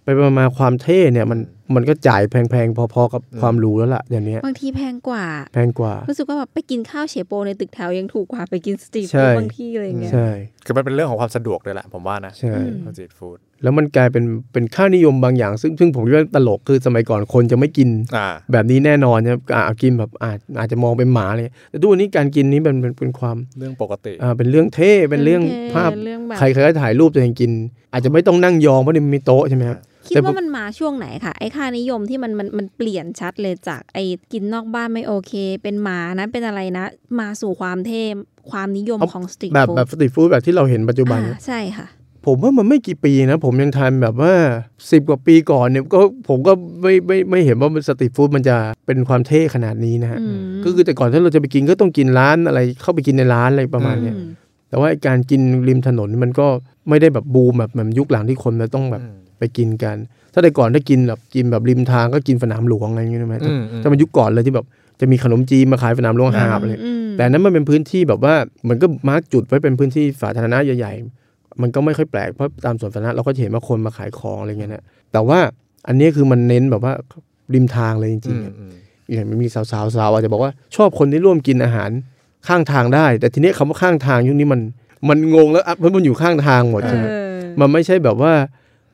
ไปมาๆความเท่เนี่ยมันมันก็จ่ายแพงๆ พอๆกับความหรูแล้วล่ะอย่างเนี้ยบางทีแพงกว่า แพงกว่า รู้สึกว่าแบบไปกินข้าวเฉโปในตึกแถวยังถูกกว่าไปกินสตรีทใช่ฟู้ดบางที่อะไรอย่างเงี้ย ใช่ คือมันเป็นเรื่องของความสะดวกด้วยแหละผมว่านะใช่อืมสตรีทฟู้ด แล้วมันกลายเป็นเป็นค่านิยมบางอย่าง ซึ่งซึ่งผมคิดว่าตลกคือสมัยก่อนคนจะไม่กินอ่าแบบนี้แน่นอนนะครับอ่ากินแบบอาจอาจจะมองเป็นหมาเลยแต่ทุกวันนี้การกินนี้เป็นเป็นเป็นความเรื่องปกติอ่าเป็นเรื่องเท่เป็นเรื่องภาพเรื่องแบบใครๆก็ถ่ายรูปตัวเองกิน อาจจะไม่ต้องนั่งยองเพราะมันมีโต๊ะใช่ไหมครับคิดแต่ผมว่ามันมาช่วงไหนคะไอ้ค่านิยมที่มันมันมันเปลี่ยนชัดเลยจากไอ้กินนอกบ้านไม่โอเค เป็นหมานะเป็นอะไรนะ มาสู่ความเท่ความนิยมของสตรีทแบบฟู้แบดบสตรีทฟู้ดแบบที่เราเห็นปัจจุบันอ่าเนี่ยใช่ค่ะ ผมว่ามันไม่กี่ปีนะ ผมยังทานแบบว่าสิบกว่าปีก่อนเนี่ยก็ผมก็ไม่ไม่ไม่เห็นว่าสตรีทฟู้ดมันจะเป็นความเท่ขนาดนี้นะฮะอืมก็คือแต่ก่อนถ้าเราจะไปกินก็ต้องกินร้านอะไรเข้าไปกินในร้านอะไรประมาณเนี้ยอืมแต่ว่าไอ้การกินริมถนนมันก็ไม่ได้แบบบูมแบบเหมือนยุคหลังที่คนมันต้องแบบอืมไปกินกัน ถ้าแต่ก่อนถ้ากินแบบกินแบบริมทางก็กินสนามหลวงอะไรอย่างเงี้ยใช่ไหมอืมอืมถ้ามันยุคก่อนเลยที่แบบจะมีขนมจีนมาขายสนามหลวงหาบเลยอืมแต่อันนั้นมันเป็นพื้นที่แบบว่ามันก็มาร์กจุดไว้เป็นพื้นที่สาธารณะใหญ่ๆ มันก็ไม่ค่อยแปลกเพราะตามสวนสาธารณะเราก็จะเห็นว่าคนมาขายของอะไรเงี้ยนะแต่ว่าอันนี้คือมันเน้นแบบว่าริมทางเลยจอืริงมๆอะอืมอย่างมันมีสาวๆสาวอาจจะบอกว่าชอบคนที่ร่วมกินอาหารข้างทางได้ แต่ทีนี้คำว่าข้างทางยุคนี้มันมันงงแล้วอะเพราะมันอยู่ข้างทางหมดใช่ไหมเออมันไม่ใช่แบบว่า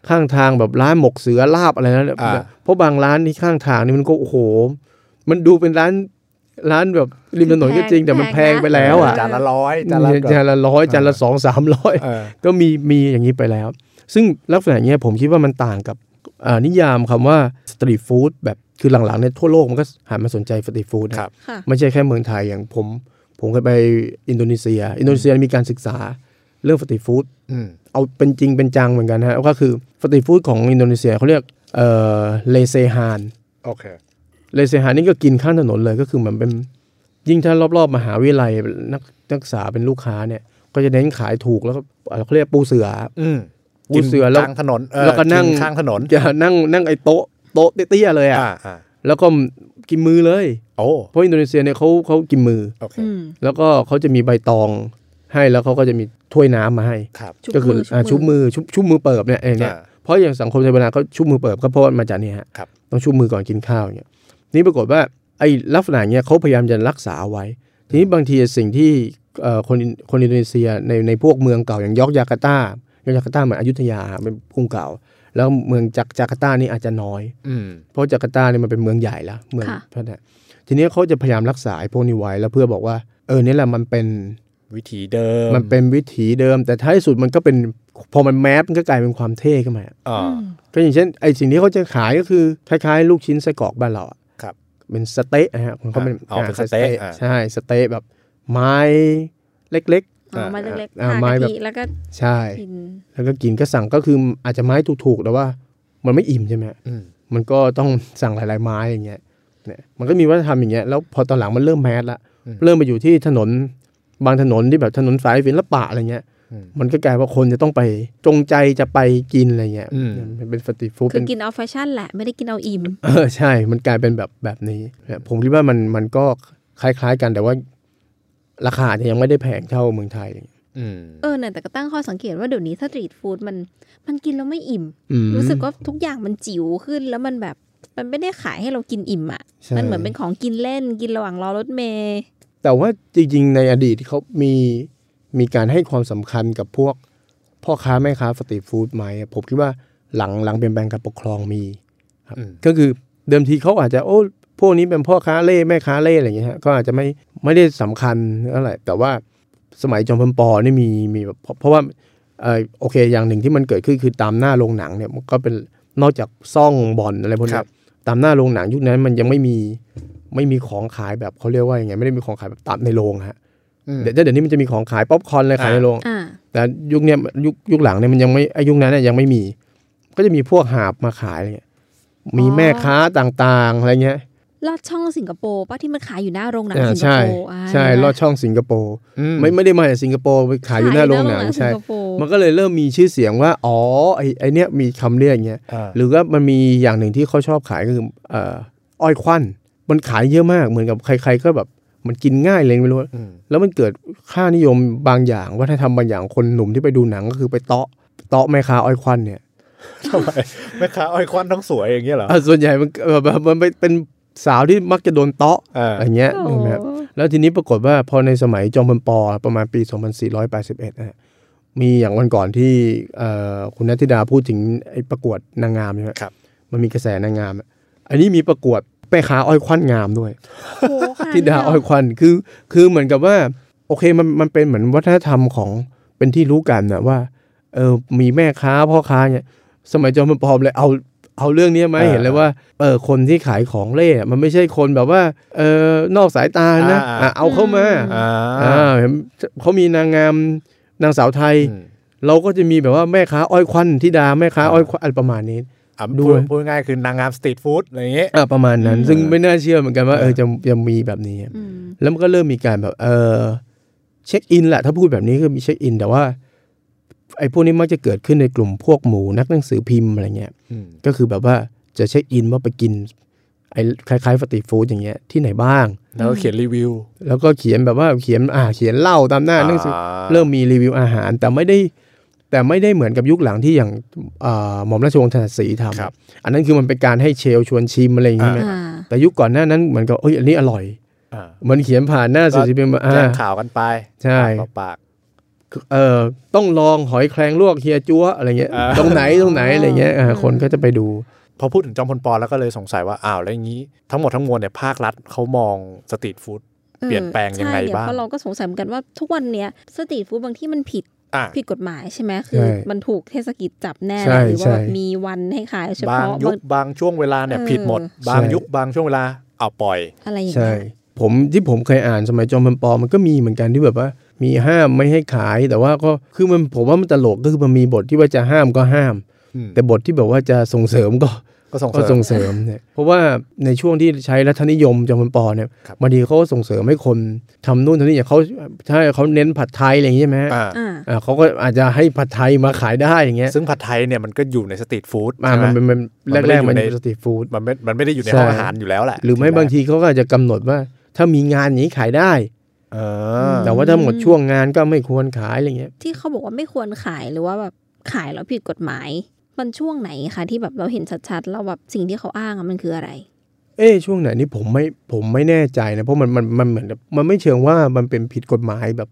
ข้างทางแบบร้านหมกเสือลาบอะไรนะอ่าเพราะบางร้านที่ข้างทางนี่มันก็โอ้โห มันดูเป็นร้าน ร้านแบบริมถนนก็จริงแต่มันแพงไปแล้วอะจานละร้อยจานละจานละร้อยจานละสองสามร้อยเออก็มีมีอย่างนี้ไปแล้ว ซึ่งลักษณะเนี้ยผมคิดว่ามันต่างกับอ่านิยามคำว่าสตรีทฟู้ดแบบคือหลังๆในทั่วโลกมันก็หันมาสนใจสตรีทฟู้ดนะครับค่ะไม่ใช่แค่เมืองไทยอย่างผม ผมเคยไปอินโดนีเซีย อินโดนีเซียมีการศึกษาเรื่องสตรีทฟู้ดอืมเอาเป็นจริงเป็นจังเหมือนกันฮะก็คือสตรีทฟู้ดของอินโดนีเซียเขาเรียกเอ่อเลเซฮานโอเค เลเซฮานนี่ก็กินข้างถนนเลยก็คือเหมือนเป็นยิ่งถ้ารอบๆมหาวิทยาลัยนักนักศึกษาเป็นลูกค้าเนี่ย ก็จะเน้นขายถูกแล้วก็เอ่อเขาเรียกปูเสืออืมปูเสือแล้วกลางถนนเออแล้วก็นั่งกิข้างถนนจะนั่งนั่งไอ้โต๊ะโต๊ะเตี้ยๆเลยอะอ่าอ่าแล้วก็กินมือเลยโอ้เพราะอินโดนีเซียเนี่ยเขาเขากินมือโอเคอืมแล้วก็เขาจะมีใบตองให้แล้วเขาก็จะมีถ้วยน้ำมาให้ครับชุบก็คือมืออ่าชุบมือชุบชุบมือเปิบเนี่ยไอ้เนี่ยอ่าเพราะอย่างสังคมไทยเวลาเขาชุบมือเปิบก็เพราะว่ามาจากเนี่ยฮะครับต้องชุบมือก่อนกินข้าวเนี่ย นี่ปรากฏว่าไอ้ลักษณะเนี้ยเขาพยายามจะรักษาไว้ ทีนี้บางทีสิ่งที่เอ่อคนคนอินโดนีเซียในในพวกเมืองเก่าอย่างยอกจาการ์ตายอกจาการ์ตาเหมือนอยุธยาเป็นกรุงเก่า แล้วเมืองจากจาการ์ตานี่อาจจะน้อยอืมเพราะจาการ์ตาเนี่ยมันเป็นเมืองใหญ่แล้วเมืองค่ะพัฒนาทีนี้เขาจะพยายามรักษาไอ้พวกนี้ไว้แล้วเพื่อบอกว่า เออนี่แหละมันเป็นวิถีเดิม มันเป็นวิถีเดิม แต่ท้ายสุดมันก็เป็นพอมันแมสมันก็กลายเป็นความเท่ขึ้นมาอ่าอืมก็อย่างเช่นไอ้สิ่งที่เขาจะขายก็คือคล้ายๆ ลูกชิ้นไส้กรอกบ้านเราอะครับ เป็นสเต๊ะนะฮะมันก็เป็นอ๋อเป็นสเต๊ะอ่าใช่สเต๊ะแบบไม้เล็กอ๋อไม้เล็กๆอ่าทาไม้กะแบบทิแล้วก็ๆใช่กินแล้วก็กินก็สั่งก็คืออาจจะไม้ถูกๆแต่ว่า มันไม่อิ่มใช่ไหมฮะอืมมันก็ต้องสั่งหลาย ๆ ไม้อย่างเงี้ยเนี่ยมันก็มีวัฒนธรรมอย่างเงี้ยแล้วพอตอนหลังมันเริ่มแมสละเริ่มไปอยู่ที่ถนนบางถนนที่แบบถนนสายศิลปะอะไรเงี้ยอืม มันก็กลายว่าคนจะต้องไปจงใจจะไปกินอะไรเงี้ยอืมมันเป็นสตรีทฟู้ดคืเป็อนกินเอาแฟชั่นแหละ ไม่ได้กินเอาอิ่มเออใช่ มันกลายเป็นแบบแบบนี้เนี่ยผมคิดว่ามันมันก็คล้ายๆกันแต่ว่าราคาอาจจะยังไม่ได้แพงเท่าเมืองไทยอืมเออเนี่ยแต่ก็ตั้งข้อสังเกตว่าเดี๋ยวนี้สตรีทฟู้ดมันมันกินแล้วไม่อิ่มอืมรู้สึกว่าทุกอย่างมันจิ๋วขึ้นแล้วมันแบบมันไม่ได้ขายให้เรากินอิ่มอะใช่มันเหมือนเป็นของกินเล่นกินระหว่างรอรถเมย์แต่ว่าจริงๆ ในอดีตเขามี มีการให้ความสำคัญกับพวกพ่อค้าแม่ค้าสตรีทฟู้ดไหมผมคิดว่าหลังหลังเปลี่ยนแปลงการปกครองมีครับอืมก็คือเดิมทีเขาอาจจะโอ้พวกนี้เป็นพ่อค้าเล่แม่ค้าเล่อะไรอย่างเงี้ยฮะก็อาจจะไม่ไม่ได้สำคัญเท่าไหร่แต่ว่าสมัยจอมพลปอนี่มีมีแบบเพราะเพราะว่าเออโอเคอย่างหนึ่งที่มันเกิดขึ้นคือตามหน้าโรงหนังเนี่ยมันก็เป็นนอกจากซ่องบ่อนอะไรพวกคเนี้รัยบตามหน้าโรงหนังยุคนั้นมันยังไม่มีไม่มีของขายแบบเขาเรียกว่าอย่างไงไม่ได้มีของขายแบบตามในโรงฮะอืม เดี๋ยวเดี๋ยวนี้มันจะมีของขายป๊อปคอร์นอะไรขายในโรงอ่าแต่ยุคเนี้ยยุคยุคหลังเนี่ยมันยังไม่ไอ้ยุคนั้นเนี่ยยังไม่มี ก็จะมีพวกหาบมาขายอะไรเงี้ยมีแม่ค้าต่างๆอะไรเงี้ยลอดช่องสิงคโปร์ป้าที่มันขายอยู่หน้าโรงหนังอ่าสิงคใช่โปร์อ่าใช่ลอดช่องสิงคโปร์อืมไม่ไม่ได้มาจากสิงคโปร์ไปขายอยู่หน้าโรงหนังสิใช่งคโปร์มันก็เลยเริ่มมีชื่อเสียงว่าอ๋อไอ้ไอ้เนี้ยมีคำเรียกอย่างเงี้ยอ่าหรือว่ามันมีอย่างหนึ่งที่เขาชอบขายก็คือเอ่ออ้อยควันมันขายเยอะมากเหมือนกับใคร ๆ ก็แบบ มันกินง่ายเลยไม่รู้อืมแล้วมันเกิดค่านิยมบางอย่างวัฒนธรรมบางอย่างคนหนุ่มที่ไปดูหนังก็คือไปเตาะเตาะแม่ค้าอ้อยควันเนี่ยทำไมแม่ค้าอ้อยควันต้องสวยอย่างเงี้ยเหรออะส่วนใหญ่มันเอ่อแบบมันไปเป็นสาวที่มักจะโดนเตาะอ่าอะไรเงี้ยโอ้เห็นไหมครับแล้วทีนี้ปรากฏว่าพอในสมัยจอมพลปอประมาณปี 2481นะฮะมีอย่างวันก่อนที่เอ่อคุณนัทธิดาพูดถึงไอ้ประกวดนางงามใช่ไหมครับ มันมีกระแสนางงามอะอันนี้มีประกวด แม่ค้าอ้อยควันงามด้วยโอ้โหขนทิดานี้เหรอ้อยควันคือ คือเหมือนกับว่า โอเคมันมันเป็นเหมือนวัฒนธรรมของเป็นที่รู้กันนะว่า เออมีแม่ค้าพ่อค้าเนี่ย สมัยจอมพลปอเลยเอาเอาเรื่องเนี้ยมาให้เห็นเลยว่าเออคนที่ขายของเล่อะมันไม่ใช่คนแบบว่าเออนอกสายตานะอ่าอะเอาเข้ามาอ่าอ่าเห็นเขามีนางงามนางสาวไทยอืมเราก็จะมีแบบว่าแม่ค้าอ้อยควันทิดาแม่ค้าอ้อยควันอะไรประมาณนี้อะ ด้พูวยดพูดง่ายๆคือนางงามสตรีทฟู้ดอะไรอย่างเงี้ยอะประมาณนั้นอืมซึ่งไม่น่าเชื่อเหมือนกันว่าเออเออจะจะมีแบบนี้อืมแล้วมันก็เริ่มมีการแบบเออเช็คอินแหละถ้าพูดแบบนี้ก็มีเช็คอิน แต่ว่า ไอ้พวกนี้มักจะเกิดขึ้นในกลุ่มพวกหมู่นักหนังสือพิมพ์อะไรเงี้ยอืมก็คือแบบว่าจะเช็คอินว่าไปกินไอ้คล้ายๆสตรีทฟู้ดอย่างเงี้ยที่ไหนบ้าง แล้วก็เขียนรีวิว แล้วก็เขียนแบบว่าเขียนอ่าเขียนเล่าตามหน้าหนังสือเริ่มมีรีวิวอาหาร แต่ไม่ได้ แต่ไม่ได้เหมือนกับยุคหลังที่อย่างอ่าหม่อมราชวงศ์ถนัดศรีทครับำอันนั้นคือมันเป็นการให้เชลชวนชิมอะไรอย่างเงี้ยอ่าแต่ยุคก่อนหน้านั้นเหมือนกับเอ้ยอันนี้อร่อยอ่ามันเขียนผ่านหน้าสื่อพิมพ์อ่าแจ้งข่าวกันไป ใช่ปากต่อปากเออต้องลองหอยแครงลวกเฮียจั๊วอะไรเงี้ยอ่าตรงไหนตรงไหนอะไรเงี้ยอ่าคนก็จะไปดูพอพูดถึงจอมพลปอแล้วก็เลยสงสัยว่าอ้าวแล้วอย่างนี้ทั้งหมดทั้งมวลเนี่ยภาครัฐเขามองสตรีทฟู้ดเปลี่ยนแปลงยังไงใช่เนี่ยบ้างเพราะเราก็สงสัยเหมือนกันว่าทุกวันเนี้ยสตรีทฟู้ดบางที่มันผิดอะ ผิดกฎหมายใช่ไหมคือใช่มันถูกเทศกิจจับแน่ใช่หรือว่าใช่แบบมีวันให้ขายเฉบางพาะยุคบางบางช่วงเวลาเนี่ยเออผิดหมด บางใช่ยุคบางช่วงเวลาเอาปล่อยอะไรอย่างใช่เงี้ยผมที่ผมเคยอ่านสมัยจอมพลปอมันก็มีเหมือนกันที่แบบว่า มีห้ามไม่ให้ขายแต่ว่าก็คือมันผมว่ามันตลกก็คือมันมีบทที่ว่าจะห้ามก็ห้ามอืมแต่บทที่แบบว่าจะส่งเสริมก็ ก็ส่งเสก็ริส่มงเสริมเนี่ยเพราะว่าในช่วงที่ใช้รัฐนิยมจอมพลปอเนี่ยครับบางทีเขาก็ส่งเสริมให้คนทำนู่นทำนี่อย่างเขาถ้าเขาเน้นผัดไทยอะไรอย่างนี้ใช่ไหมฮะอ่าอ่าอ่าเขาก็อาจจะให้ผัดไทยมาขายได้อย่างเงี้ยซึ่งผัดไทยเนี่ยมันก็อยู่ในสตรีทฟู้ดอ่าใช่ไหมมันเป็นมันมันไม่ได้แรกๆมันอยู่ในเป็นสตรีทฟู้ดมันไม่มันไม่ได้อยู่ในใช่ห้องอาหารอยู่แล้วแหละหรือไม่บางทีเขาก็อาจจะกำหนดว่า ถ้ามีงานอย่างนี้ขายได้เออแต่ว่าถ้าหมดช่วงงานก็ไม่ควรขายอะไรเงี้ยที่เขาบอกว่าไม่ควรขายหรือว่าแบบขายแล้วผิดกฎหมาย มันช่วงไหนคะที่แบบเราเห็นชัดๆ แล้วแบบสิ่งที่เขาอ้างอะมันคืออะไร เอ้ช่วงไหนนี่ผมไม่ผมไม่แน่ใจนะเพราะมันมันมันเหมือนกับมันไม่เชิงว่ามันเป็นผิดกฎหมายแบบ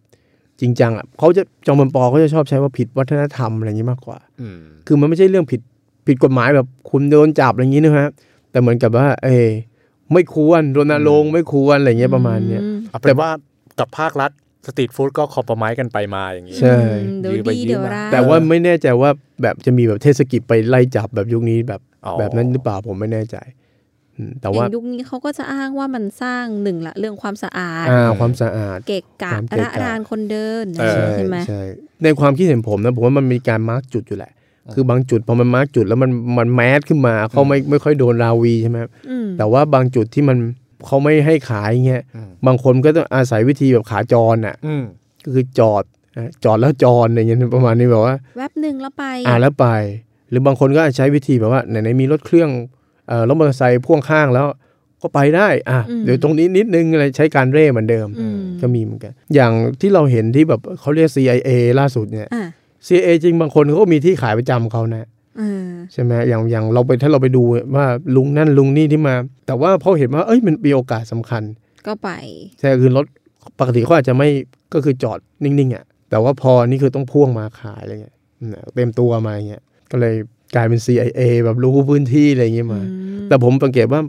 จริงจังอะเขาจะจอมพลปอเขาจะชอบใช้ว่าผิดวัฒนธรรมอะไรอย่างนี้มากกว่าอืมคือมันไม่ใช่เรื่องผิดผิดกฎหมายแบบคุณโดนจับอะไรอย่างนี้นะฮะแต่เหมือนกับว่า เออไม่ควรรณรงค์ไม่ควรอะไรเงี้ยประมาณเนี้ยอืมเอาเป็นว่ากับภาครัฐ สตรีทฟู้ดก็คอมประไมกันไปมาอย่างนี้ใช่อืมเดี๋ยวยื้อไปดียื้อเดี๋ยวมาร้ายแต่ว่าไม่แน่ใจว่าแบบจะมีแบบเทศกิจไปไล่จับแบบยุคนี้แบบอ๋อแบบนั้นหรือเปล่าผมไม่แน่ใจอืมแต่อว่าย่างยุคนี้เขาก็จะอ้างว่ามันสร้างหนึ่งละเรื่องความสะอาดอ่าความสะอาด เกะกะความเกะกะระรานคนเดินเออใช่ไหมใช่ในความคิดเห็นผมนะผมว่ามันมีการมาร์กจุดอยู่แหละ คือบางจุดพอมันมาร์กจุดแล้วมันมันแมสขึ้นมาเขาไม่ไม่ค่อยโดนราวีใช่ไหมอืมแต่ว่าบางจุดที่มัน เขาไม่ให้ขายเงี้ยอืมบางคนก็ต้องอาศัยวิธีแบบขาจรอะอืมก็คือจอดอะจอดแล้วจรอย่างเงี้ยประมาณนี้แบบว่า แวบหนึ่งแล้วไป อ่าแล้วไป หรือบางคนก็อาจใช้วิธีแบบว่าไหนๆมีรถเครื่องเอ่อรถมอเตอร์ไซค์พ่วงข้างแล้วก็ไปได้ อะ เดี๋ยวตรงนี้นิดนึงอะไรใช้การเร่เหมือนเดิมอืมก็มีเหมือนกัน อย่างที่เราเห็นที่แบบเขาเรียก CIA ล่าสุดเนี่ยอะ CIA จริงบางคนเขาก็มีที่ขายประจำเขานะเออ ใช่ไหมอย่างอย่างเราไปถ้าเราไปดูว่าลุงนั่นลุงนี่ที่มา แต่ว่าพอเห็นว่าเอ้ยมันมีโอกาสสำคัญ ก็ไปใช่คือรถปกติเขาอาจจะไม่ก็คือจอดนิ่งๆอะแต่ว่าพอนี่คือต้องพ่วงมาขายอะไรเงี้ยอืมเต็มตัวมาอย่างเงี้ยก็เลยกลายเป็น CIA แบบรู้พื้นที่อะไรเงี้ยมาอืมแต่ผมสังเกตว่า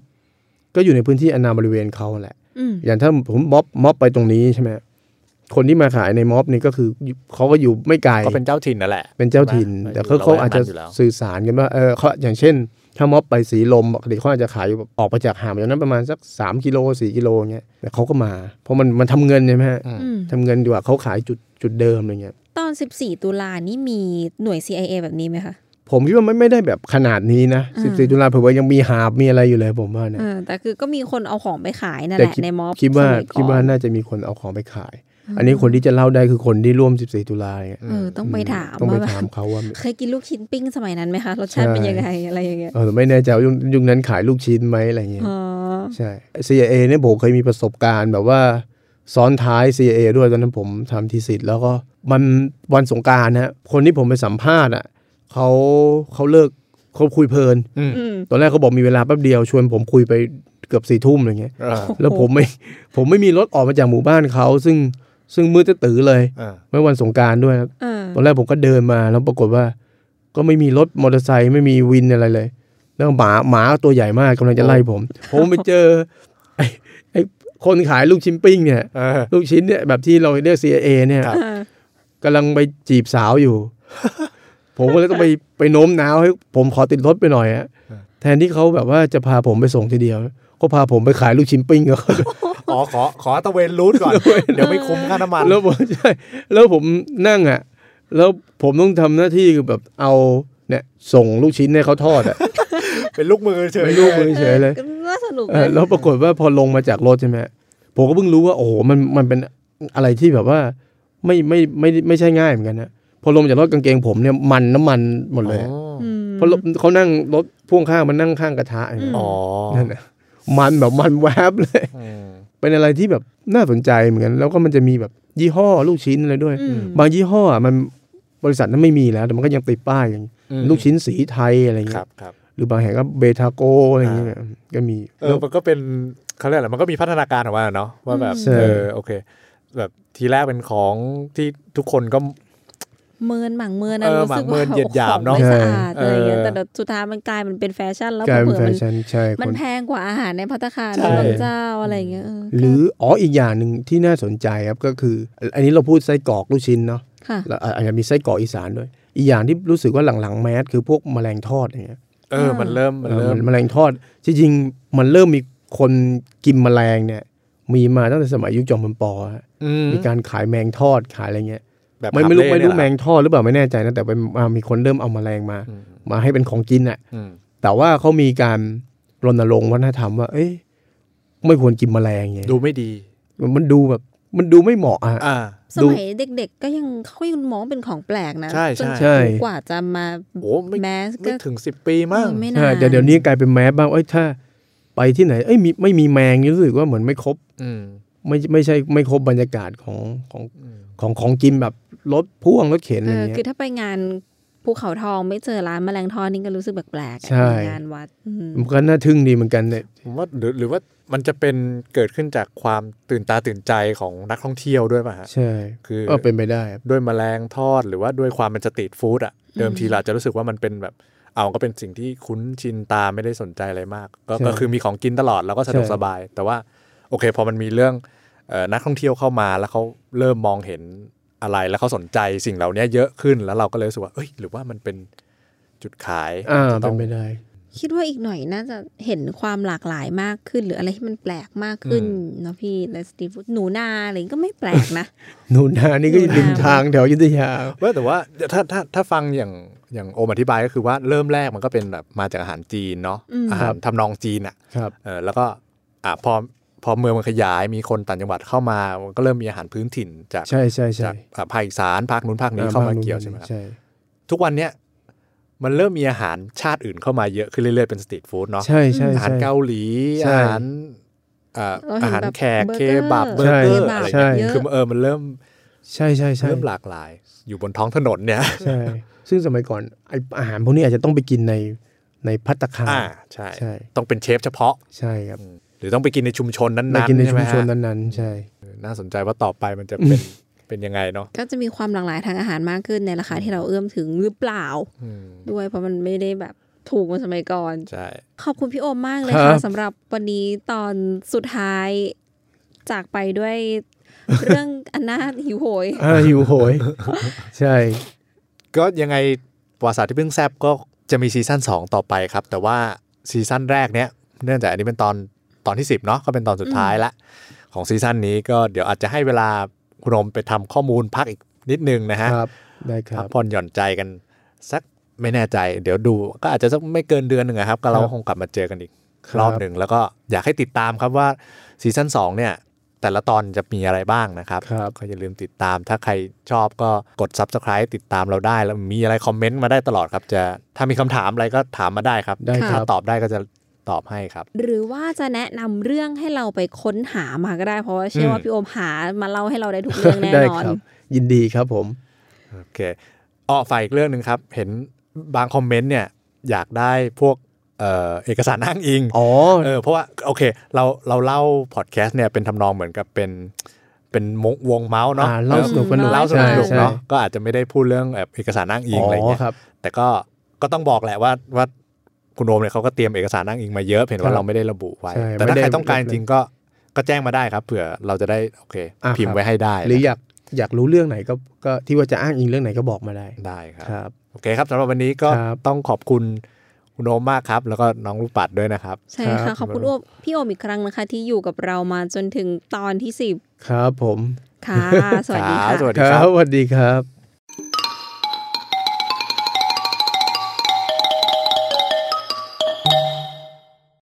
ก็อยู่ในพื้นที่อนาบริเวณเขาแหละอืมอย่างถ้าผมม็อบม็อบไปตรงนี้ใช่ไหม คนที่มาขายในม็อบนี่ก็คือเขาก็อยู่ไม่ไกลก็เป็นเจ้าถิ่นนั่นแหละ เป็นเจ้าถิ่นใช่ไหมแต่เขาอยู่เขาอาจจะระแวกนั้นอยู่แล้วสื่อสารกันว่าเออเขาอย่างเช่น ถ้าม็อบไปสีลมปกติเขาอาจจะขายอยู่แบบออกไปจากห่างจากนั้นประมาณสักสามกิโลสี่กิโลเงี้ยแต่เขาก็มา เพราะมันมันทำเงินใช่ไหมฮะอืมอืมทำเงินดีกว่าเขาขายจุดจุดเดิมอะไรเงี้ยตอน 14 ตุลานี่มีหน่วย CIA แบบนี้ไหมคะผมคิดว่าไม่ไม่ได้แบบขนาดนี้นะอ่าสิบสี่ตุลาเผื่อว่ายังมีหาบมีอะไรอยู่เลยผมว่านะเออแต่คือก็มีคนเอาของไปขายนั่นแต่แหละคิดในม็อบคิดว่าสมัยก่อนคิดว่าน่าจะมีคนเอาของไปขาย อันนี้คนที่จะเล่าได้คือคนที่ร่วม 14 ตุลาเนี่ยเออต้องไปถามต้องไปว่าถามเขาว่า เคยกินลูกชิ้นปิ้งสมัยนั้นไหมคะรสชาติเป็นยังไงอะไรอย่างเงี้ยเออไม่แน่ใจว่ายุคยุคนั้นขายลูกชิ้นไหมอะไรเงี้ยอ๋อใช่ CIA เนี่ยผมเคยมีประสบการณ์แบบว่าซ้อนท้าย CIA ด้วยตอนนั้นผมทำทีสิทธ์แล้วก็มันวันสงกรารนะฮะคนที่ผมไปสัมภาษณ์อะเขาเขาเลิกเขาคุยเพลินอืมอืมตอนแรกเขาบอกมีเวลาแป๊บเดียวชวนผมคุยไปเกือบสี่ทุ่มอะไรเงี้ยเออแล้วผมไม่ผมไม่มีรถออกมาจากหมู่บ้านเขาซึ่ง ซึ่งมืดจะตื้อเลยเออเมื่อวันสงกรารด้วยครับเออตอนแรกผมก็เดินมาแล้วปรากฏว่า ก็ไม่มีรถมอเตอร์ไซค์ไม่มีวินอะไรเลย แล้วหมาหมาตัวใหญ่มากกำลังจะไล่ผม ผมไปเจอไอ้ไอ้คนขายลูกชิ้นปิ้งเนี่ยเออลูกชิ้นเนี่ยแบบที่เราเรียก CIA เนี่ยครับเออกำลังไปจีบสาวอยู่ ผมก็เลยต้องไปไปโน้มน้าวให้ผมขอติดรถไปหน่อยอะแทนที่เขาแบบว่าจะพาผมไปส่งทีเดียว ก็พาผมไปขายลูกชิ้นปิ้งกับเขาอ๋อขอขอตระเวน route ก่อน เดี๋ยวไม่คุ้มค่าน้ำมันแล้วผมใช่แล้วผมนั่งอะ แล้วผมต้องทำหน้าที่คือแบบเอาเนี่ยส่งลูกชิ้นให้เขาทอดอะเป็นลูกมือเฉยไม่ลูกมือเฉยเลยก็น่าสนุกเออนะแล้วปรากฏว่าพอลงมาจากรถใช่ไหมผมก็เพิ่งรู้ว่าโอ้โหมันมันเป็นอะไรที่แบบว่าไม่ไม่ไม่ไม่ไม่ใช่ง่ายเหมือนกันนะพอลงมาจากรถกางเกงผมเนี่ยมันน้ำมันหมดเลยอ๋ออืมเพราะรถเขานั่งรถพ่วงข้างมันนั่งข้างกระทะอย่างเงี้ยอ๋อนั่นนะ มันแบบมันแวบเลยอืมเป็นอะไรที่แบบน่าสนใจเหมือนกันแล้วก็มันจะมีแบบยี่ห้อลูกชิ้นอะไรด้วยอืมบางยี่ห้ออะมันบริษัทนั้นไม่มีแล้ว แต่มันก็ยังติดป้ายอย่างอืมลูกชิ้นสีไทยอะไรคเงี้รัยบครับหรือบางแห่งก็เบทาโกอะไรเงี้ยก็มีเออมันก็เป็นเขาเรียกอะไรมันก็มีพัฒนาการของมันอะเนาะว่าแบบใช่เออโอเค แบบทีแรกเป็นของที่ทุกคนก็ เมินหมั่งเมินเอนะอรู้สึกหมั่งเมิว่านเหยียดหยามเนอะของไม่สะอาดใช่อะไรอย่างเงี้ยเออแต่เดี๋ยวสุดท้ายมันกลายมันเป็นแฟชั่นแล้วกลายเป็นเผื่แฟอๆมันชั่นใช่คมันนแพงกว่าอาหารในพัตตาคารใช่บางเจ้าอะไรอย่างเงี้ยเออหรืออ๋ออีกอย่างหนึ่งที่น่าสนใจครับก็คือ อันนี้เราพูดไส้กรอกลูกชิ้นเนาะค่ะแล้วอาจจะมีไส้กรอกอีสานด้วย อีกอย่างที่รู้สึกว่าหลังๆแมสคือพวกแมลงทอดอย่างเงี้ยเออมันเริ่มมันเออเริ่มแมลงทอดจริงๆมันเริ่มมีคนกินแมลงเนี่ย มีมาตั้งแต่สมัยยุคจอมพลปอฮะอืมมีการขายแมงทอดขายอะไรเงี้ย แบบไม่ไม่รู้หาบไม่เล่รู้เนี่ยแมเหรองทอดหรือเปล่าไม่แน่ใจนะแต่เป็นอ่ามีคนเริ่มเอาแมลงมาอืมมาให้เป็นของกินอะอืมแต่ว่าเขามีการรณรงค์วัฒนธรรมว่า เอ้ยไม่ควรกินแมลงไงดูไม่ดี มันดูแบบ มันดูไม่เหมาะอะอ่าสมัยเด็กๆ ก็ยังเขายังมองเป็นของแปลกนะใช่จนใช่กว่าจะมาโอ้ไม่แมสไม่ก็ถึงสิบปีมั้งเออไม่นาใช่นเดี๋ยวเดี๋ยวนี้กลายเป็นแมสบ้างเอ้ยถ้า ไปที่ไหน เอ้ยมีไม่มีแมงนี่รู้สึกว่าเหมือนไม่ครบ อืมไม่ไม่ใช่ไม่ครบบรรยากาศของของอืม ของของกินแบบรถพ่วงรถเข็นเออะไรอเงี้คือยถ้าไปงานภูเขาทองไม่เจอร้านแมลงทอดนี่ก็รู้สึกแปลกๆอะใช่ในงานวัดอืมมันก็น่าทึ่งดีเหมือนกันเนี่ยผมว่าหรือหรือว่ามันจะเป็นเกิดขึ้นจากความตื่นตาตื่นใจของนักท่องเที่ยวด้วยป่ะฮะใช่คือก็เป็นไปได้ครับด้วยแมลงทอดหรือว่าด้วยความเป็นสตรีทฟู้ดอะเดิมทีเราจะรู้สึกว่ามันเป็นแบบเอาก็เป็นสิ่งที่คุ้นชินตาไม่ได้สนใจอะไรมาก ก็ก็คือมีของกินตลอดแล้วก็สะดวกสบาย แต่ว่าโอเคพอมันมีเรื่องเอ่อ นักท่องเที่ยวเข้ามาแล้วเขาเริ่มมองเห็นอะไรแล้วเขาสนใจสิ่งเหล่านี้เยอะขึ้นแล้วเราก็เลยรู้สึกว่าเอ้ย หรือว่ามันเป็นจุดขายอ่าจะต้เป็องนไปได้คิดว่าอีกหน่อยน่าจะเห็นความหลากหลายมากขึ้น หรืออะไรที่มันแปลกมากขึ้นเนาะพี่ในสตรีทฟู้ดหนูนาอะไรก็ไม่แปลกนะ หนูนานี่ก็หนูนาริมทางแถวอยุธยาเว้ยแต่ว่าถ้าถ้าถ้าฟังอย่างอย่างโอมอธิบายก็คือว่าเริ่มแรกมันก็เป็นแบบมาจากอาหารจีนเนาะอืมอาหารทำนองจีนอะครับเออแล้วก็อะพอ พอเมืองมันขยายมีคนต่างจังหวัดเข้ามามันก็เริ่มมีอาหารพื้นถิ่นจากใช่ใช่ใช่จากอะภาคอีสานภาคนู้นภาคนี้เข้ามาเกี่ยวใช่ไหมครับใช่ทุกวันเนี้ยมันเริ่มมีอาหารชาติอื่นเข้ามาเยอะขึ้นเรื่อยๆเป็นสตรีทฟู้ดเนาะใช่ใช่อาหารใช่เกาหลีใช่อาหารอ่าเราเห็นอาหารแบบแขกเบอร์เคเกอร์บับเบอร์ใช่เกอร์อะไรใช่เงี้ยคือเออมันเริ่มใช่ใช่ใช่เริ่มหลากหลาย อยู่บนท้องถนนเนี่ยใช่ซึ่งสมัยก่อนไออาหารพวกนี้อาจจะต้องไปกินในในพัตตาคารอ่าใช่ใช่ ต้องเป็นเชฟเฉพาะใช่ครับ หรือต้องไปกินในชุมชนนั้นไปๆกินในใช่ชุไหมมชนฮะนั้นๆ ใช่เออน่าสนใจว่าต่อไปมันจะเป็นเป็นยังไงเนาะก็จะมีความหลากหลายทางอาหารมากขึ้นในราคาที่เราเอื้อมถึงหรือเปล่าอืมด้วยเพราะมันไม่ได้แบบถูกเหมือนสมัยก่อนใช่ขอบคุณพี่โอมมากเลยครัค่ะบสำหรับวันนี้ตอนสุดท้ายจากไปด้วยเรื่องอันน่าหิวโหยอ่าหิวโหย ใช่ ก็ยังไงประวัติศาสตร์ที่เพิ่งแซ่บก็จะมี season 2 ต่อไปครับ แต่ว่า season แรกเนี้ยเนื่องจากอันนี้เป็นตอน ตอนที่ 10เนาะก็เป็นตอนสุดท้ายละของซีซั่นนี้ก็เดี๋ยวอาจจะให้เวลาคุณโอมไปทำข้อมูลพักอีกนิดนึงนะฮะครับได้ครัพับกผ่อนหย่อนใจกันสักไม่แน่ใจ เดี๋ยวดูก็อาจจะสักไม่เกินเดือนหนึ่งอะครับก็เราครับคงกลับมาเจอกันอีกครับรอบหนึ่งแล้วก็อยากให้ติดตามครับว่าซีซั่น2เนี่ยแต่ละตอนจะมีอะไรบ้างนะครับครับก็อย่าลืมติดตาม ถ้าใครชอบก็กด subscribe ติดตามเราได้ แล้วมีอะไรคอมเมนต์มาได้ตลอดครับ จะถ้ามีคำถามอะไรก็ถามมาได้ครับได้ครับถ้าตอบได้ก็จะ ตอบให้ครับ หรือว่าจะแนะนำเรื่องให้เราไปค้นหามาก็ได้เพราะว่าเชื่อว่าอืมพี่โอมหามาเล่าให้เราได้ทุกเรื่องแน่ได้นอนครับยินดีครับผมโอเคอ้อฝ่ายอีกเรื่องหนึ่งครับ เห็นบางคอมเมนต์เนี่ยอยากได้พวกเอ่อเอกสารอ้างอิงอ๋อเออเพราะว่าโอเค เราเราเล่าพอดแคสต์เนี่ยเป็นทำนองเหมือนกับเป็นเป็นมงวงเมาส์เนาะอ่าเล่าสนุกสนุกเล่าสนุกใช่สนุกใช่เนาะก็อาจจะไม่ได้พูดเรื่องแบบเอกสารอ้างอิงอะไรเงี้ยครับแต่ก็ก็ต้องบอกแหละว่าว่า คุณโอมเนี่ยเขาก็เตรียมเอกสารอ้างอิงมาเยอะเห็นครัว่าบเราไม่ได้ระบุไว้ใช่แต่ไม่ถ้าได้ใครต้องการจริงๆก็ก็แจ้งมาได้ครับ เผื่อเราจะได้โอเคอะพิมครัพ์บไว้ให้ได้ หรืออยากอยากรู้เรื่องไหนก็ก็ที่ว่าจะอ้างอิงเรื่องไหนก็บอกมาได้ได้ครับครับโอเคครับสำหรับวันนี้ก็ครับต้องขอบคุณคุณโอมมากครับ แล้วก็น้องลูกปัดด้วยนะครับ ใช่ครัค่ะบขอบคุณโอมพี่โอมอีกครั้งนะคะ ที่อยู่กับเรามาจนถึงตอนที่สิบครับผม ค่ะ สวัสดีครัค่ะบสวัสดีคครัรับบสวัสดีครับ